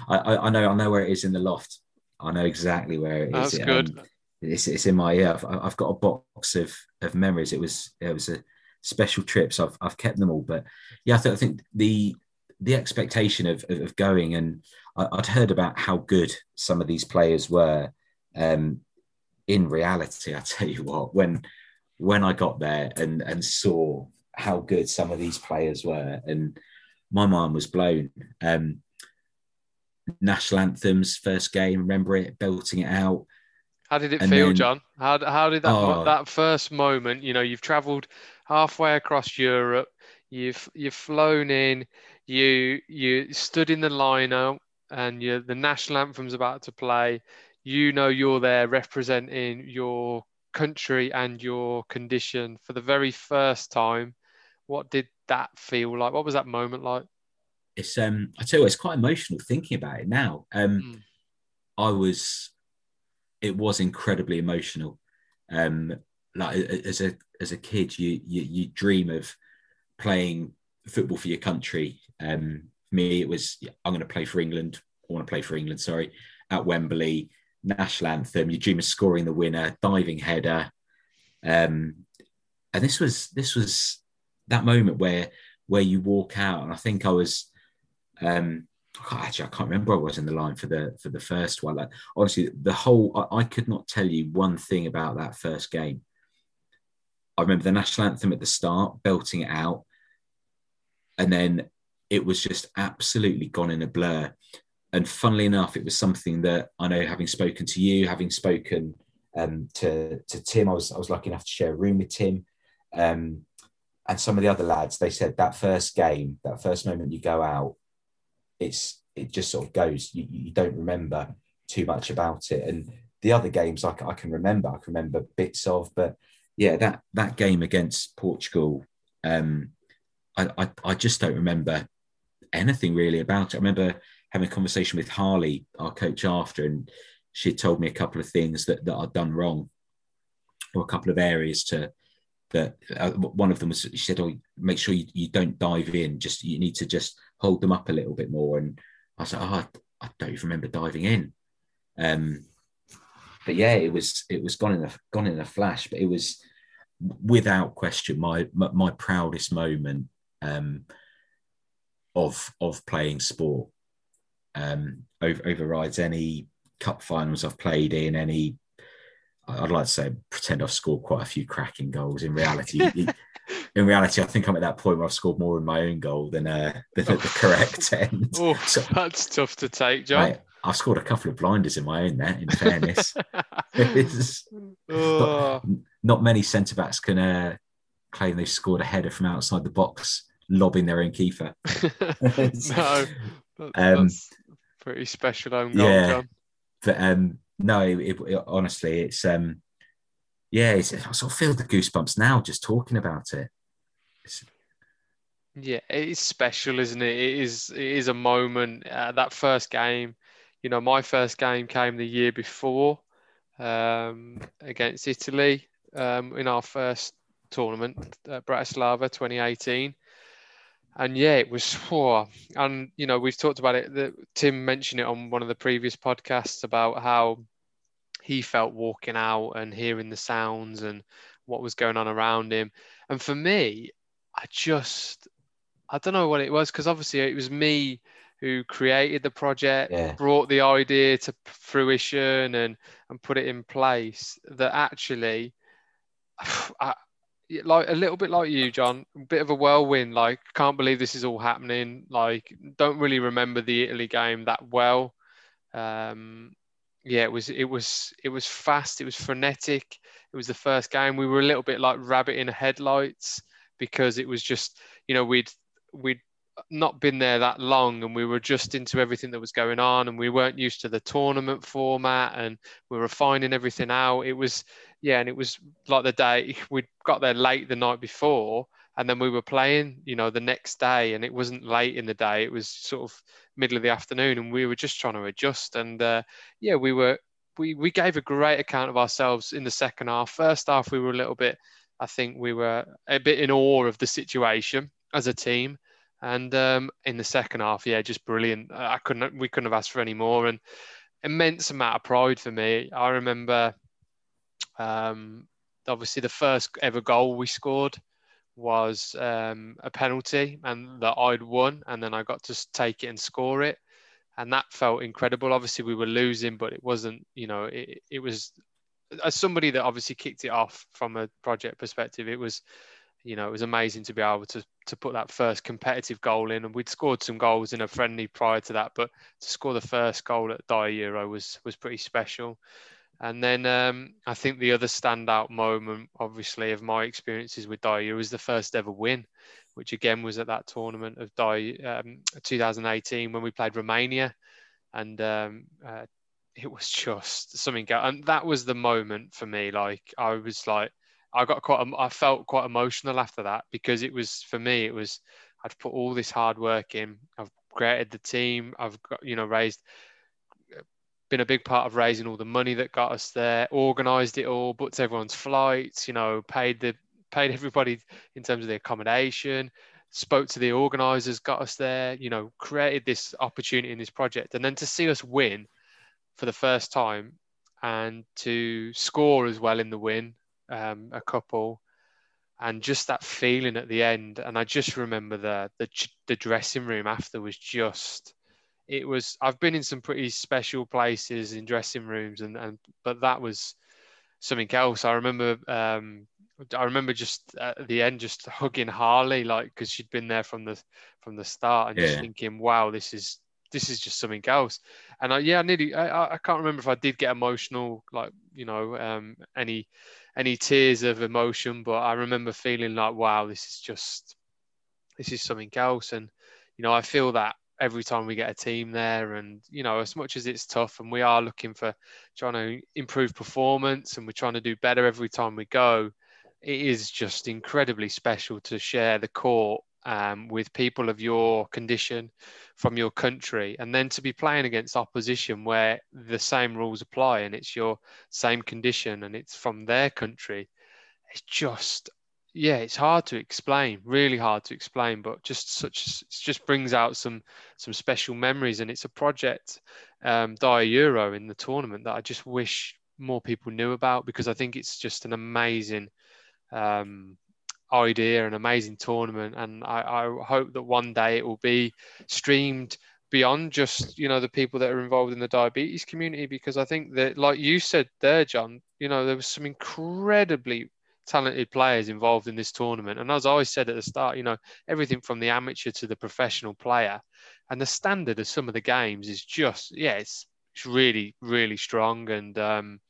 [SPEAKER 2] I, I, know, I know where it is in the loft. I know exactly where it
[SPEAKER 1] is. That's good. Um,
[SPEAKER 2] it's, it's in my yeah. I've, I've, got a box of of memories. It was it was a special trip, so I've, I've kept them all. But yeah, I, th- I think the the expectation of, of, of going and I, would heard about how good some of these players were. Um, in reality, I tell you what, when when I got there and and saw how good some of these players were, and my mind was blown. Um, national anthems, first game, remember it, belting it out.
[SPEAKER 1] How did it and feel, then, John? How, how did that oh, that first moment? You know, you've travelled halfway across Europe, you've you've flown in, you you stood in the lineup, and you the national anthem's about to play. You know you're there representing your country and your condition for the very first time. What did that feel like? What was that moment like?
[SPEAKER 2] It's um, I tell you, what, it's quite emotional thinking about it now. Um, mm. I was, it was incredibly emotional. Um, like as a as a kid, you you, you dream of playing football for your country. Um, for me, it was I'm going to play for England. I want to play for England. Sorry, at Wembley national anthem. Of scoring the winner, diving header, um, and this was this was that moment where where you walk out, and I think I was. Um, actually, I can't remember I was in the line for the for the first one. Like honestly, the whole I, I could not tell you one thing about that first game. I remember the national anthem at the start, belting it out, and then it was just absolutely gone in a blur and funnily enough, it was something that I know, having spoken to you, having spoken um, to to Tim, I was I was lucky enough to share a room with Tim, um, and some of the other lads. They said that first game, that first moment you go out, it's it just sort of goes. You, you don't remember too much about it, and the other games I, I can remember. I can remember bits of, but yeah, that that game against Portugal, um, I, I I just don't remember anything really about it. I remember having a conversation with Harley, our coach, after, and she told me a couple of things that, that I'd done wrong, or a couple of areas to that. Uh, one of them was she said, "Oh, make sure you, you don't dive in. Just you need to just hold them up a little bit more." And I said, like, "Oh, I, I don't even remember diving in." Um, but yeah, it was it was gone in a gone in a flash. But it was without question my my, my proudest moment um, of of playing sport um, over, overrides any cup finals I've played in, any I'd like to say pretend I've scored quite a few cracking goals. In reality, in reality, I think I'm at that point where I've scored more in my own goal than uh, than at the correct end.
[SPEAKER 1] Oh, so, that's tough to take, John. I,
[SPEAKER 2] I've scored a couple of blinders in my own there. In fairness,
[SPEAKER 1] oh.
[SPEAKER 2] not, not, many centre backs can uh, claim they've scored a header from outside the box, lobbing their own keeper.
[SPEAKER 1] no, that, um, pretty special own goal, yeah, John.
[SPEAKER 2] But um, no, it, it, honestly, it's um, yeah, it's, I sort of feel the goosebumps now just talking about it. It's,
[SPEAKER 1] yeah, it is special, isn't it? It is. It is a moment. Uh, that first game, you know, my first game came the year before um, against Italy um, in our first tournament, uh, Bratislava 2018 and yeah, it was oh, and you know we've talked about it. The, Tim mentioned it on one of the previous podcasts about how he felt walking out and hearing the sounds and what was going on around him. And for me, I just I don't know what it was because obviously it was me who created the project, yeah. brought the idea to fruition and and put it in place. That actually, I, like a little bit like you, John, a bit of a whirlwind. Like, can't believe this is all happening. Like, don't really remember the Italy game that well. Um, yeah, it was it was it was fast. It was frenetic. It was the first game. We were a little bit like rabbit in headlights. because it was just you know we'd we'd not been there that long and we were just into everything that was going on and we weren't used to the tournament format and we were finding everything out it was yeah and it was like the day we got there late the night before and then we were playing you know the next day and it wasn't late in the day it was sort of middle of the afternoon and we were just trying to adjust and uh, yeah we were we we gave a great account of ourselves in the second half first half we were a little bit i think we were a bit in awe of the situation as a team and um, in the second half, yeah, just brilliant. I couldn't, we couldn't have asked for any more, and immense amount of pride for me. I remember, um, obviously, the first ever goal we scored was um, a penalty, and that I'd won, and then I got to take it and score it, and that felt incredible. Obviously, we were losing, but it wasn't, you know, it, it was as somebody that obviously kicked it off from a project perspective. It was you know, it was amazing to be able to to put that first competitive goal in. And we'd scored some goals in a friendly prior to that, but to score the first goal at Dia Euro was was pretty special. And then um, I think the other standout moment, obviously, of my experiences with Dia was the first ever win, which again was at that tournament of Dia um, 2018 when we played Romania, and um, uh, it was just something. And that was the moment for me. Like I was like I got quite, I felt quite emotional after that because it was for me, it was I'd put all this hard work in. I've created the team. I've got, you know, raised, been a big part of raising all the money that got us there, organised it all, booked everyone's flights, you know, paid the, paid everybody in terms of the accommodation, spoke to the organisers, got us there, you know, created this opportunity in this project, and then to see us win for the first time and to score as well in the win um, a couple, and just that feeling at the end. And I just remember the the, the dressing room after was just. It was. I've been in some pretty special places in dressing rooms, and, and but that was something else. I remember. Um, I remember just at the end, just hugging Harley, like because she'd been there from the from the start, and yeah. just thinking, "Wow, this is this is just something else." And I, yeah, I nearly, I, I can't remember if I did get emotional, like you know, um, any any tears of emotion, but I remember feeling like, wow, this is just this is something else. And you know, I feel that every time we get a team there, and you know, as much as it's tough, and we are looking for trying to improve performance, and we're trying to do better every time we go. It is just incredibly special to share the court um, with people of your condition from your country, and then to be playing against opposition where the same rules apply and it's your same condition and it's from their country, it's just yeah, it's hard to explain, really hard to explain, but just such it just brings out some some special memories, and it's a project, um, Dia Euro in the tournament that I just wish more people knew about because I think it's just an amazing um, idea, an amazing tournament, and I, I hope that one day it will be streamed beyond just you know the people that are involved in the diabetes community because I think that like you said there, John, you know there was some incredibly talented players involved in this tournament. And as I always said at the start, you know, everything from the amateur to the professional player and the standard of some of the games is just, yeah, it's, it's really, really strong. And um,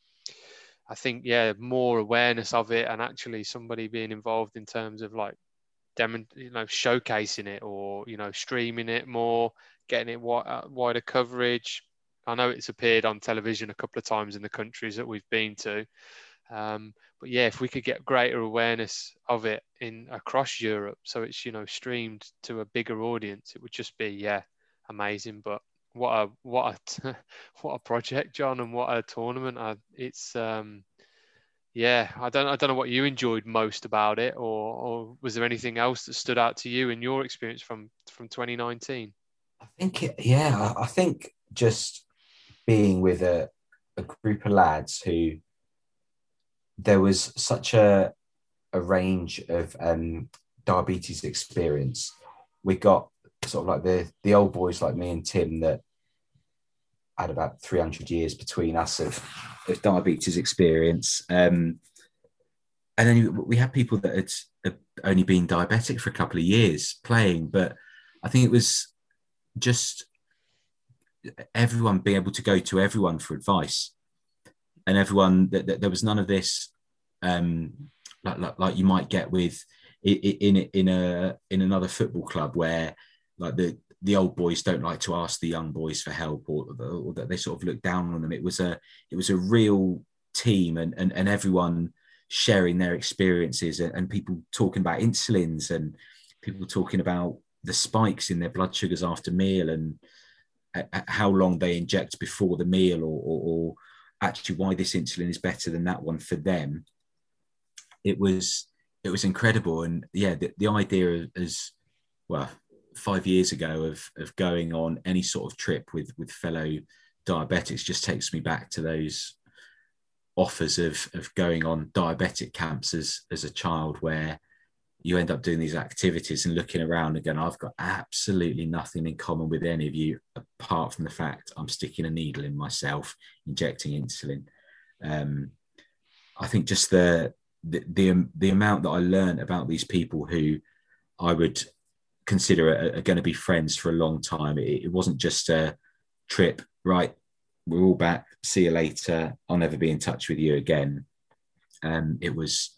[SPEAKER 1] I think yeah, more awareness of it and actually somebody being involved in terms of like dem- you know showcasing it or you know streaming it more, getting it uh, wider coverage. I know it's appeared on television a couple of times in the countries that we've been to. Um, but yeah, if we could get greater awareness of it in across Europe, so it's you know streamed to a bigger audience, it would just be yeah amazing. But what a what a what a project, John, and what a tournament. I, it's um, yeah, I don't I don't know what you enjoyed most about it, or or was there anything else that stood out to you in your experience from from 2019?
[SPEAKER 2] I think it, yeah, I think just being with a a group of lads who there was such a a range of um, diabetes experience. We got sort of like the the old boys like me and Tim that had about 300 years between us of, of diabetes experience. Um, and then we had people that had, had only been diabetic for a couple of years playing, but I think it was just everyone being able to go to everyone for advice and everyone that, there was none of this um, like, like, like you might get with in in a in another football club where like the the old boys don't like to ask the young boys for help or, or that they sort of look down on them. It was a it was a real team and and, and everyone sharing their experiences and, and people talking about insulins and people talking about the spikes in their blood sugars after meal and how long they inject before the meal or, or, or, actually why this insulin is better than that one for them. It was it was incredible. And yeah the, the idea is well five years ago of of going on any sort of trip with with fellow diabetics just takes me back to those offers of of going on diabetic camps as as a child where you end up doing these activities and looking around and going i've got absolutely nothing in common with any of you apart from the fact i'm sticking a needle in myself injecting insulin um, i think just the, the the the amount that i learned about these people who i would consider are, are going to be friends for a long time it, it wasn't just a trip right we're all back. See you later. I'll never be in touch with you again. Um, it was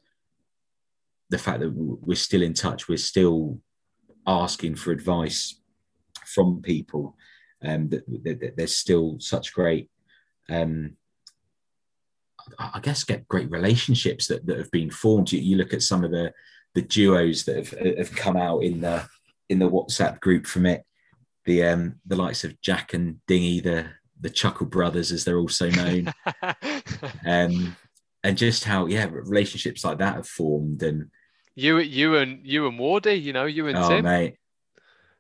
[SPEAKER 2] the fact that we're still in touch. We're still asking for advice from people. Um, that, that, that there's still such great, um, I guess, get great relationships that, that have been formed. You, you look at some of the the duos that have, have come out in the in the WhatsApp group from it. The um, the likes of Jack and Dingy, the the Chuckle Brothers, as they're also known, um, and just how yeah relationships like that have formed. And
[SPEAKER 1] you, you and you and Wardy, you know, you and oh, Tim,
[SPEAKER 2] mate,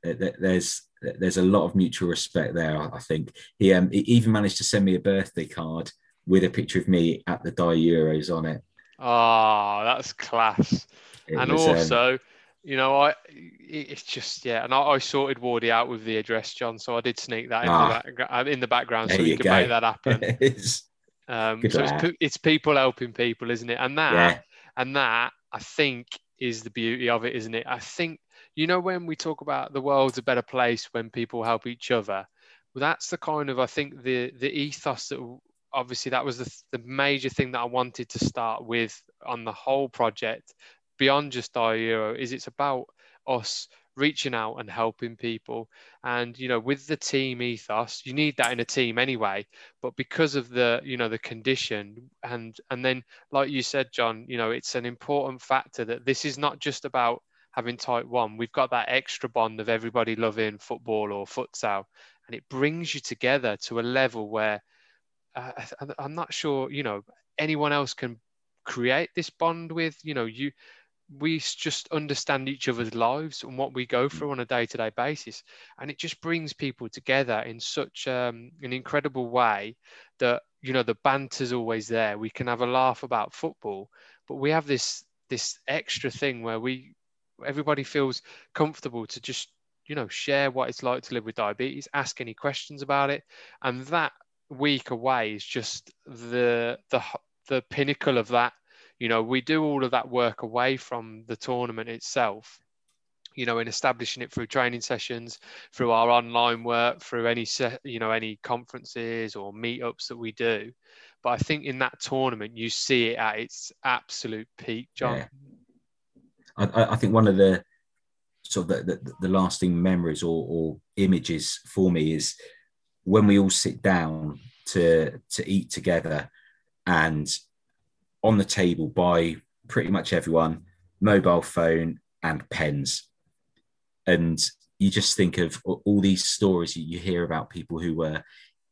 [SPEAKER 2] there's there's a lot of mutual respect there. I think he um he even managed to send me a birthday card with a picture of me at the Dia Euros on it.
[SPEAKER 1] Oh, that's class. And was, um, also. Um, you know, I it's just yeah, and I, I, sorted Wardy out with the address, John. So I did sneak that in, ah, the, back, in the background so you could go. make that happen. um, so it's, it's, people helping people, isn't it? And that yeah. and that I think is the beauty of it, isn't it? I think you know when we talk about the world's a better place when people help each other. Well, that's the kind of I think the the ethos that obviously that was the, the major thing that I wanted to start with on the whole project beyond just Dia Euro is it's about us reaching out and helping people. And you know with the team ethos you need that in a team anyway. But because of the you know the condition and and then like you said john you know it's an important factor that this is not just about having type 1 we've got that extra bond of everybody loving football or futsal. And it brings you together to a level where uh, i'm not sure you know anyone else can create this bond with. You know you we just understand each other's lives and what we go mm. through on a day-to-day basis. And it just brings people together in such um, an incredible way that you know the banter's always there. We can have a laugh about football but we have this this extra thing where we everybody feels comfortable to just you know share what it's like to live with diabetes ask any questions about it. And that week away is just the the the pinnacle of that you know we do all of that work away from the tournament itself you know in establishing it through training sessions through our online work through any you know any conferences or meetups that we do but i think in that tournament you see it at its absolute peak john yeah.
[SPEAKER 2] I, I, think one of the sort of the, the, the lasting memories or, or images for me is when we all sit down to to eat together and on the table by pretty much everyone mobile phone and pens. And you just think of all these stories you hear about people who were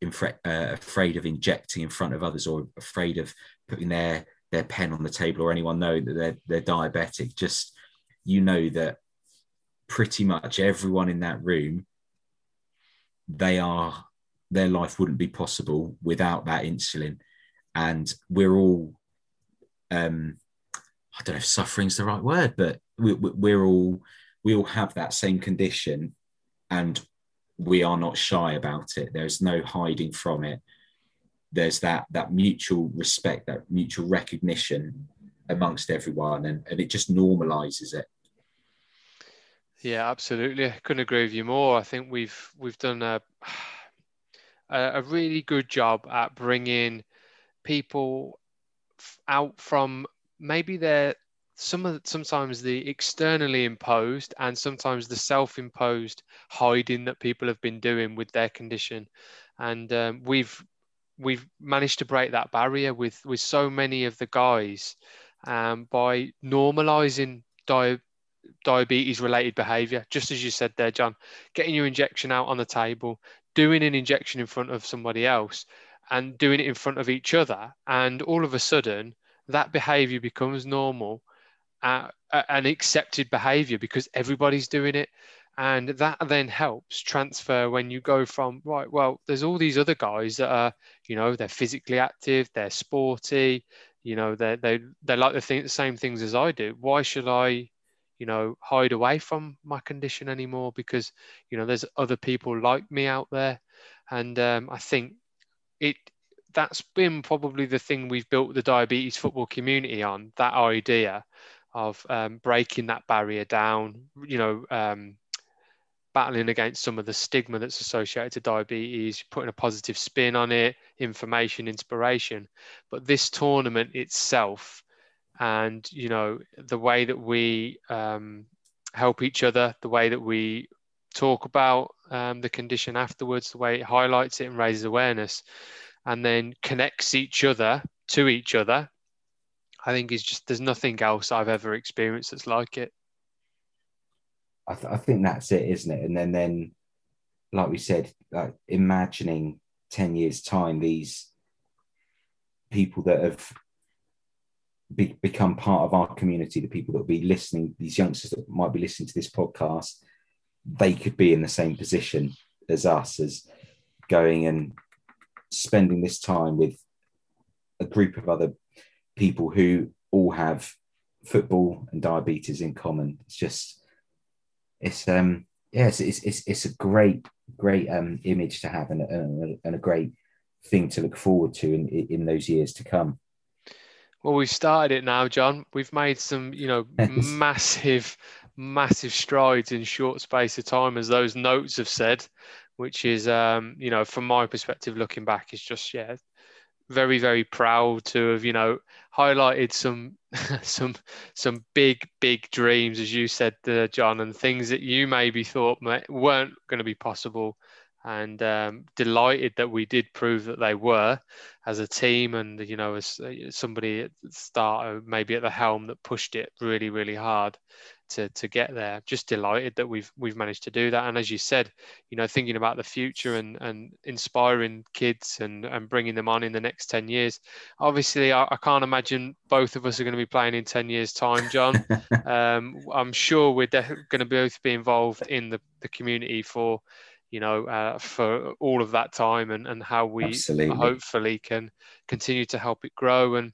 [SPEAKER 2] infra- uh, afraid of injecting in front of others or afraid of putting their their pen on the table or anyone knowing that they're, they're diabetic. Just you know that pretty much everyone in that room they are their life wouldn't be possible without that insulin. And we're all um, I don't know if suffering's the right word, but we, we're all we all have that same condition, and we are not shy about it. There's no hiding from it. There's that that mutual respect, that mutual recognition amongst everyone, and, and it just normalizes it.
[SPEAKER 1] Yeah, absolutely. I couldn't agree with you more. I think we've we've done a a really good job at bringing people out from maybe their some of sometimes the externally imposed and sometimes the self-imposed hiding that people have been doing with their condition. And um, we've we've managed to break that barrier with with so many of the guys um, by normalizing di- diabetes related behavior just as you said there john getting your injection out on the table doing an injection in front of somebody else and doing it in front of each other and all of a sudden that behavior becomes normal uh, an accepted behavior because everybody's doing it. And that then helps transfer when you go from right well there's all these other guys that are you know they're physically active they're sporty you know they they they like the, thing, the same things as i do. Why should i you know hide away from my condition anymore? Because you know there's other people like me out there. And um, i think it that's been probably the thing we've built the diabetes football community on that idea of um, breaking that barrier down you know um, battling against some of the stigma that's associated to diabetes, putting a positive spin on it, information, inspiration. But this tournament itself, and you know the way that we um, help each other, the way that we talk about um, the condition afterwards, the way it highlights it and raises awareness, and then connects each other to each other. I think is just there's nothing else I've ever experienced that's like it.
[SPEAKER 2] I, th- I think that's it, isn't it? And then, then, like we said, like imagining ten years time, these people that have be, become part of our community, the people that will be listening, these youngsters that might be listening to this podcast, they could be in the same position as us, as going and spending this time with a group of other people who all have football and diabetes in common. It's just it's um yes, it's, it's it's a great great um image to have and, and, and a great thing to look forward to in in those years to come.
[SPEAKER 1] Well, we've started it now, John. We've made some, you know, massive, massive strides in short space of time, as those notes have said, which is, um, you know, from my perspective, looking back, is just yeah, very very proud to have you know highlighted some some some big big dreams as you said uh, john and things that you maybe thought weren't going to be possible. And um, delighted that we did prove that they were as a team and you know as uh, somebody at the start uh, maybe at the helm that pushed it really really hard to to get there. Just delighted that we've we've managed to do that. And as you said, you know, thinking about the future and and inspiring kids and and bringing them on in the next ten years. Obviously, I, I can't imagine both of us are going to be playing in ten years' time, John. um, I'm sure we're de- going to both be involved in the the community for you know, uh, for all of that time and, and how we Absolutely. hopefully can continue to help it grow. And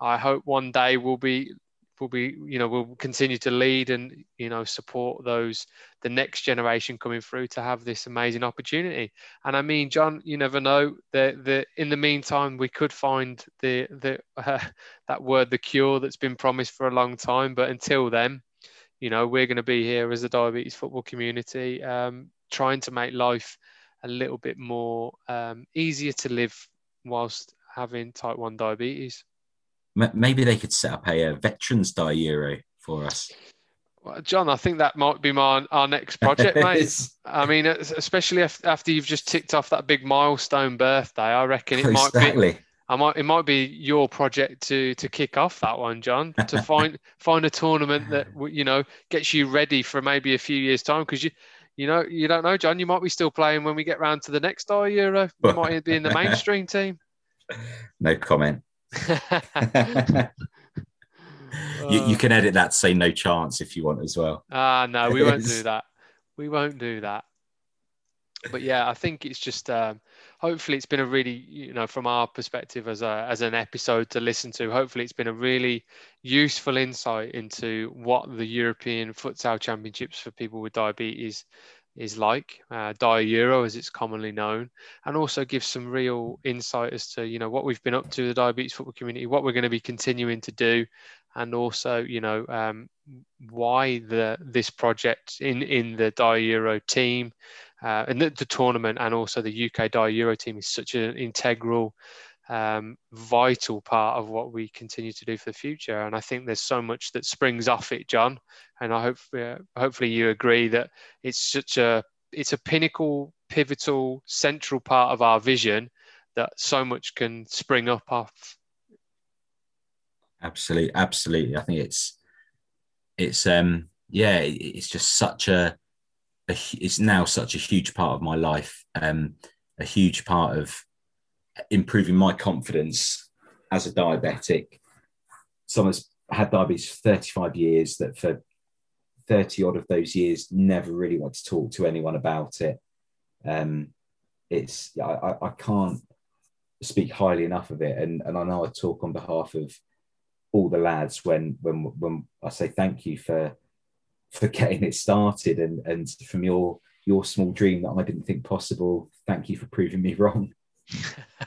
[SPEAKER 1] I hope one day we'll be will be you know will continue to lead and you know support those the next generation coming through to have this amazing opportunity. And i mean john you never know that the in the meantime we could find the the uh, that word the cure that's been promised for a long time. But until then you know we're going to be here as a diabetes football community um, trying to make life a little bit more um, easier to live whilst having type 1 diabetes
[SPEAKER 2] maybe they could set up a, a veterans dia euro for us.
[SPEAKER 1] Well, John, I think that might be my our next project, mate. I mean, uh, especially after you've just ticked off that big milestone birthday, I reckon it exactly. might be. I might it might be your project to to kick off that one, John, to find find a tournament that you know gets you ready for maybe a few years time because you you know you don't know, John, you might be still playing when we get round to the next Euro. You might be in the mainstream team.
[SPEAKER 2] No comment you, you, can edit that say no chance if you want as well.
[SPEAKER 1] Ah, uh, no, we won't do that. We won't do that. But yeah, I think it's just um, hopefully it's been a really you know from our perspective as a as an episode to listen to. Hopefully it's been a really useful insight into what the European Futsal Championships for people with diabetes is like, uh, Euro as it's commonly known, and also give some real insight as to you know what we've been up to the diabetes football community, what we're going to be continuing to do, and also you know um, why the this project in in the Dia Euro team uh, and the, the, tournament and also the UK Dia Euro team is such an integral um, vital part of what we continue to do for the future. And I think there's so much that springs off it, John. And I hope uh, hopefully you agree that it's such a it's a pinnacle, pivotal, central part of our vision that so much can spring up off.
[SPEAKER 2] Absolutely, absolutely. I think it's it's um yeah, it's just such a, a it's now such a huge part of my life. Um, a huge part of improving my confidence as a diabetic. Someone's had diabetes for 35 years that for 30 odd of those years never really want to talk to anyone about it. Um, it's I, I can't speak highly enough of it, and, and I know I talk on behalf of all the lads when when when I say thank you for for getting it started and and from your your small dream that I didn't think possible. Thank you for proving me wrong.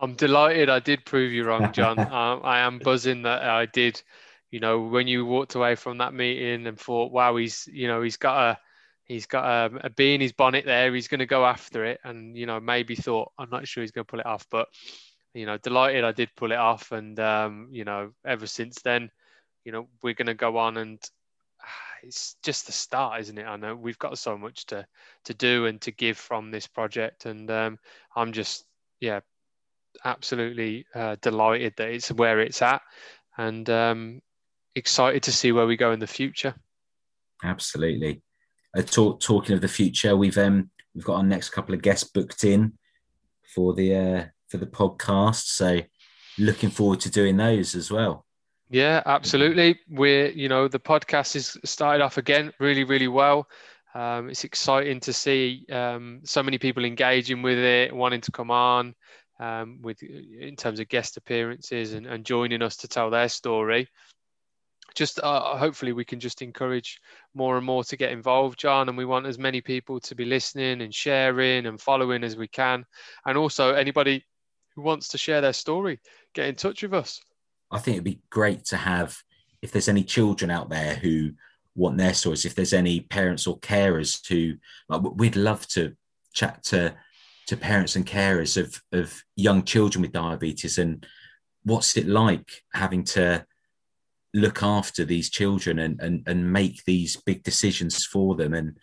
[SPEAKER 1] I'm delighted I did prove you wrong, John. um, I am buzzing that I did. You know, when you walked away from that meeting and thought, "Wow, he's you know he's got a he's got a, a bee in his bonnet there. He's going to go after it," and you know maybe thought, "I'm not sure he's going to pull it off," but you know, delighted I did pull it off, and um, you know, ever since then, you know, we're going to go on and it's just the start, isn't it? I know we've got so much to to do and to give from this project, and um, I'm just yeah, absolutely uh, delighted that it's where it's at, and um, excited to see where we go in the future.
[SPEAKER 2] Absolutely. Uh, talk, talking of the future, we've um we've got our next couple of guests booked in for the uh, for the podcast, so looking forward to doing those as well.
[SPEAKER 1] Yeah, absolutely. We're, you know, the podcast has started off again really, really well. Um, it's exciting to see um, so many people engaging with it, wanting to come on um, with in terms of guest appearances and, and, joining us to tell their story. Just uh, hopefully we can just encourage more and more to get involved, John. And we want as many people to be listening and sharing and following as we can. And also anybody who wants to share their story, get in touch with us.
[SPEAKER 2] I think it'd be great to have if there's any children out there who want their stories, if there's any parents or carers who like, we'd love to chat to to parents and carers of of young children with diabetes and what's it like having to look after these children and and, and make these big decisions for them and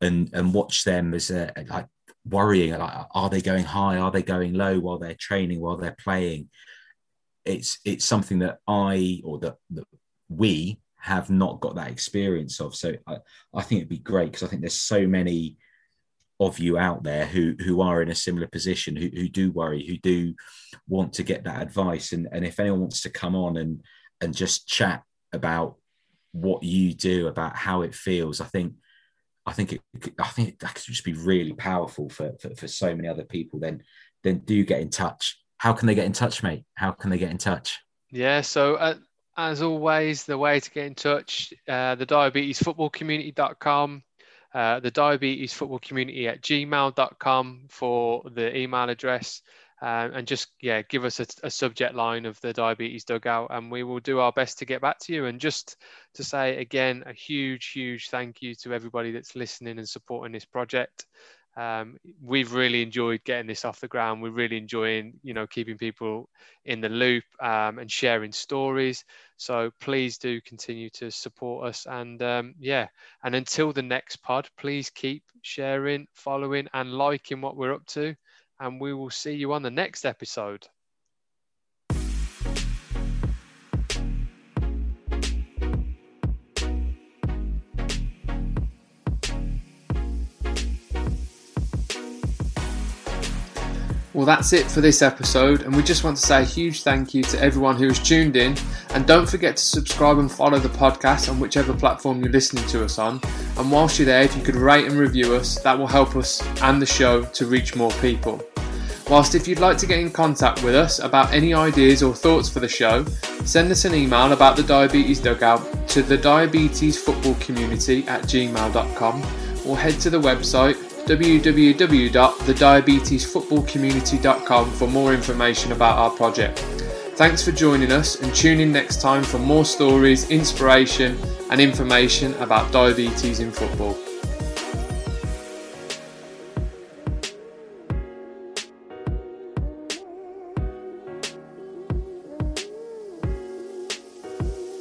[SPEAKER 2] and and watch them as a like worrying like are they going high? Are they going low while they're training while they're playing? It's it's something that I or that, that we have not got that experience of. So I, I think it'd be great because I think there's so many of you out there who who are in a similar position, who, who do worry, who do want to get that advice. And, and if anyone wants to come on and and just chat about what you do, about how it feels, I think I think it I think that could just be really powerful for, for, for so many other people. Then then do get in touch how can they get in touch, mate? How can they get in touch?
[SPEAKER 1] Yeah, so uh, as always, the way to get in touch, uh, the diabetesfootballcommunity.com, uh, the diabetes football community at gmail.com for the email address. Uh, and just yeah give us a, a, subject line of the diabetes dugout and we will do our best to get back to you and just to say again a huge huge thank you to everybody that's listening and supporting this project um, we've really enjoyed getting this off the ground. We're really enjoying, you know, keeping people in the loop um, and sharing stories. So please do continue to support us. And um, yeah, and until the next pod, please keep sharing, following, and liking what we're up to. And we will see you on the next episode. Well, that's it for this episode, and we just want to say a huge thank you to everyone who has tuned in. And don't forget to subscribe and follow the podcast on whichever platform you're listening to us on. And whilst you're there, if you could rate and review us, that will help us and the show to reach more people. Whilst if you'd like to get in contact with us about any ideas or thoughts for the show, send us an email about the Diabetes Dugout to the Diabetes Football Community at gmail.com or head to the website www.thediabetesfootballcommunity.com for more information about our project. Thanks for joining us and tune in next time for more stories, inspiration, and information about diabetes in football.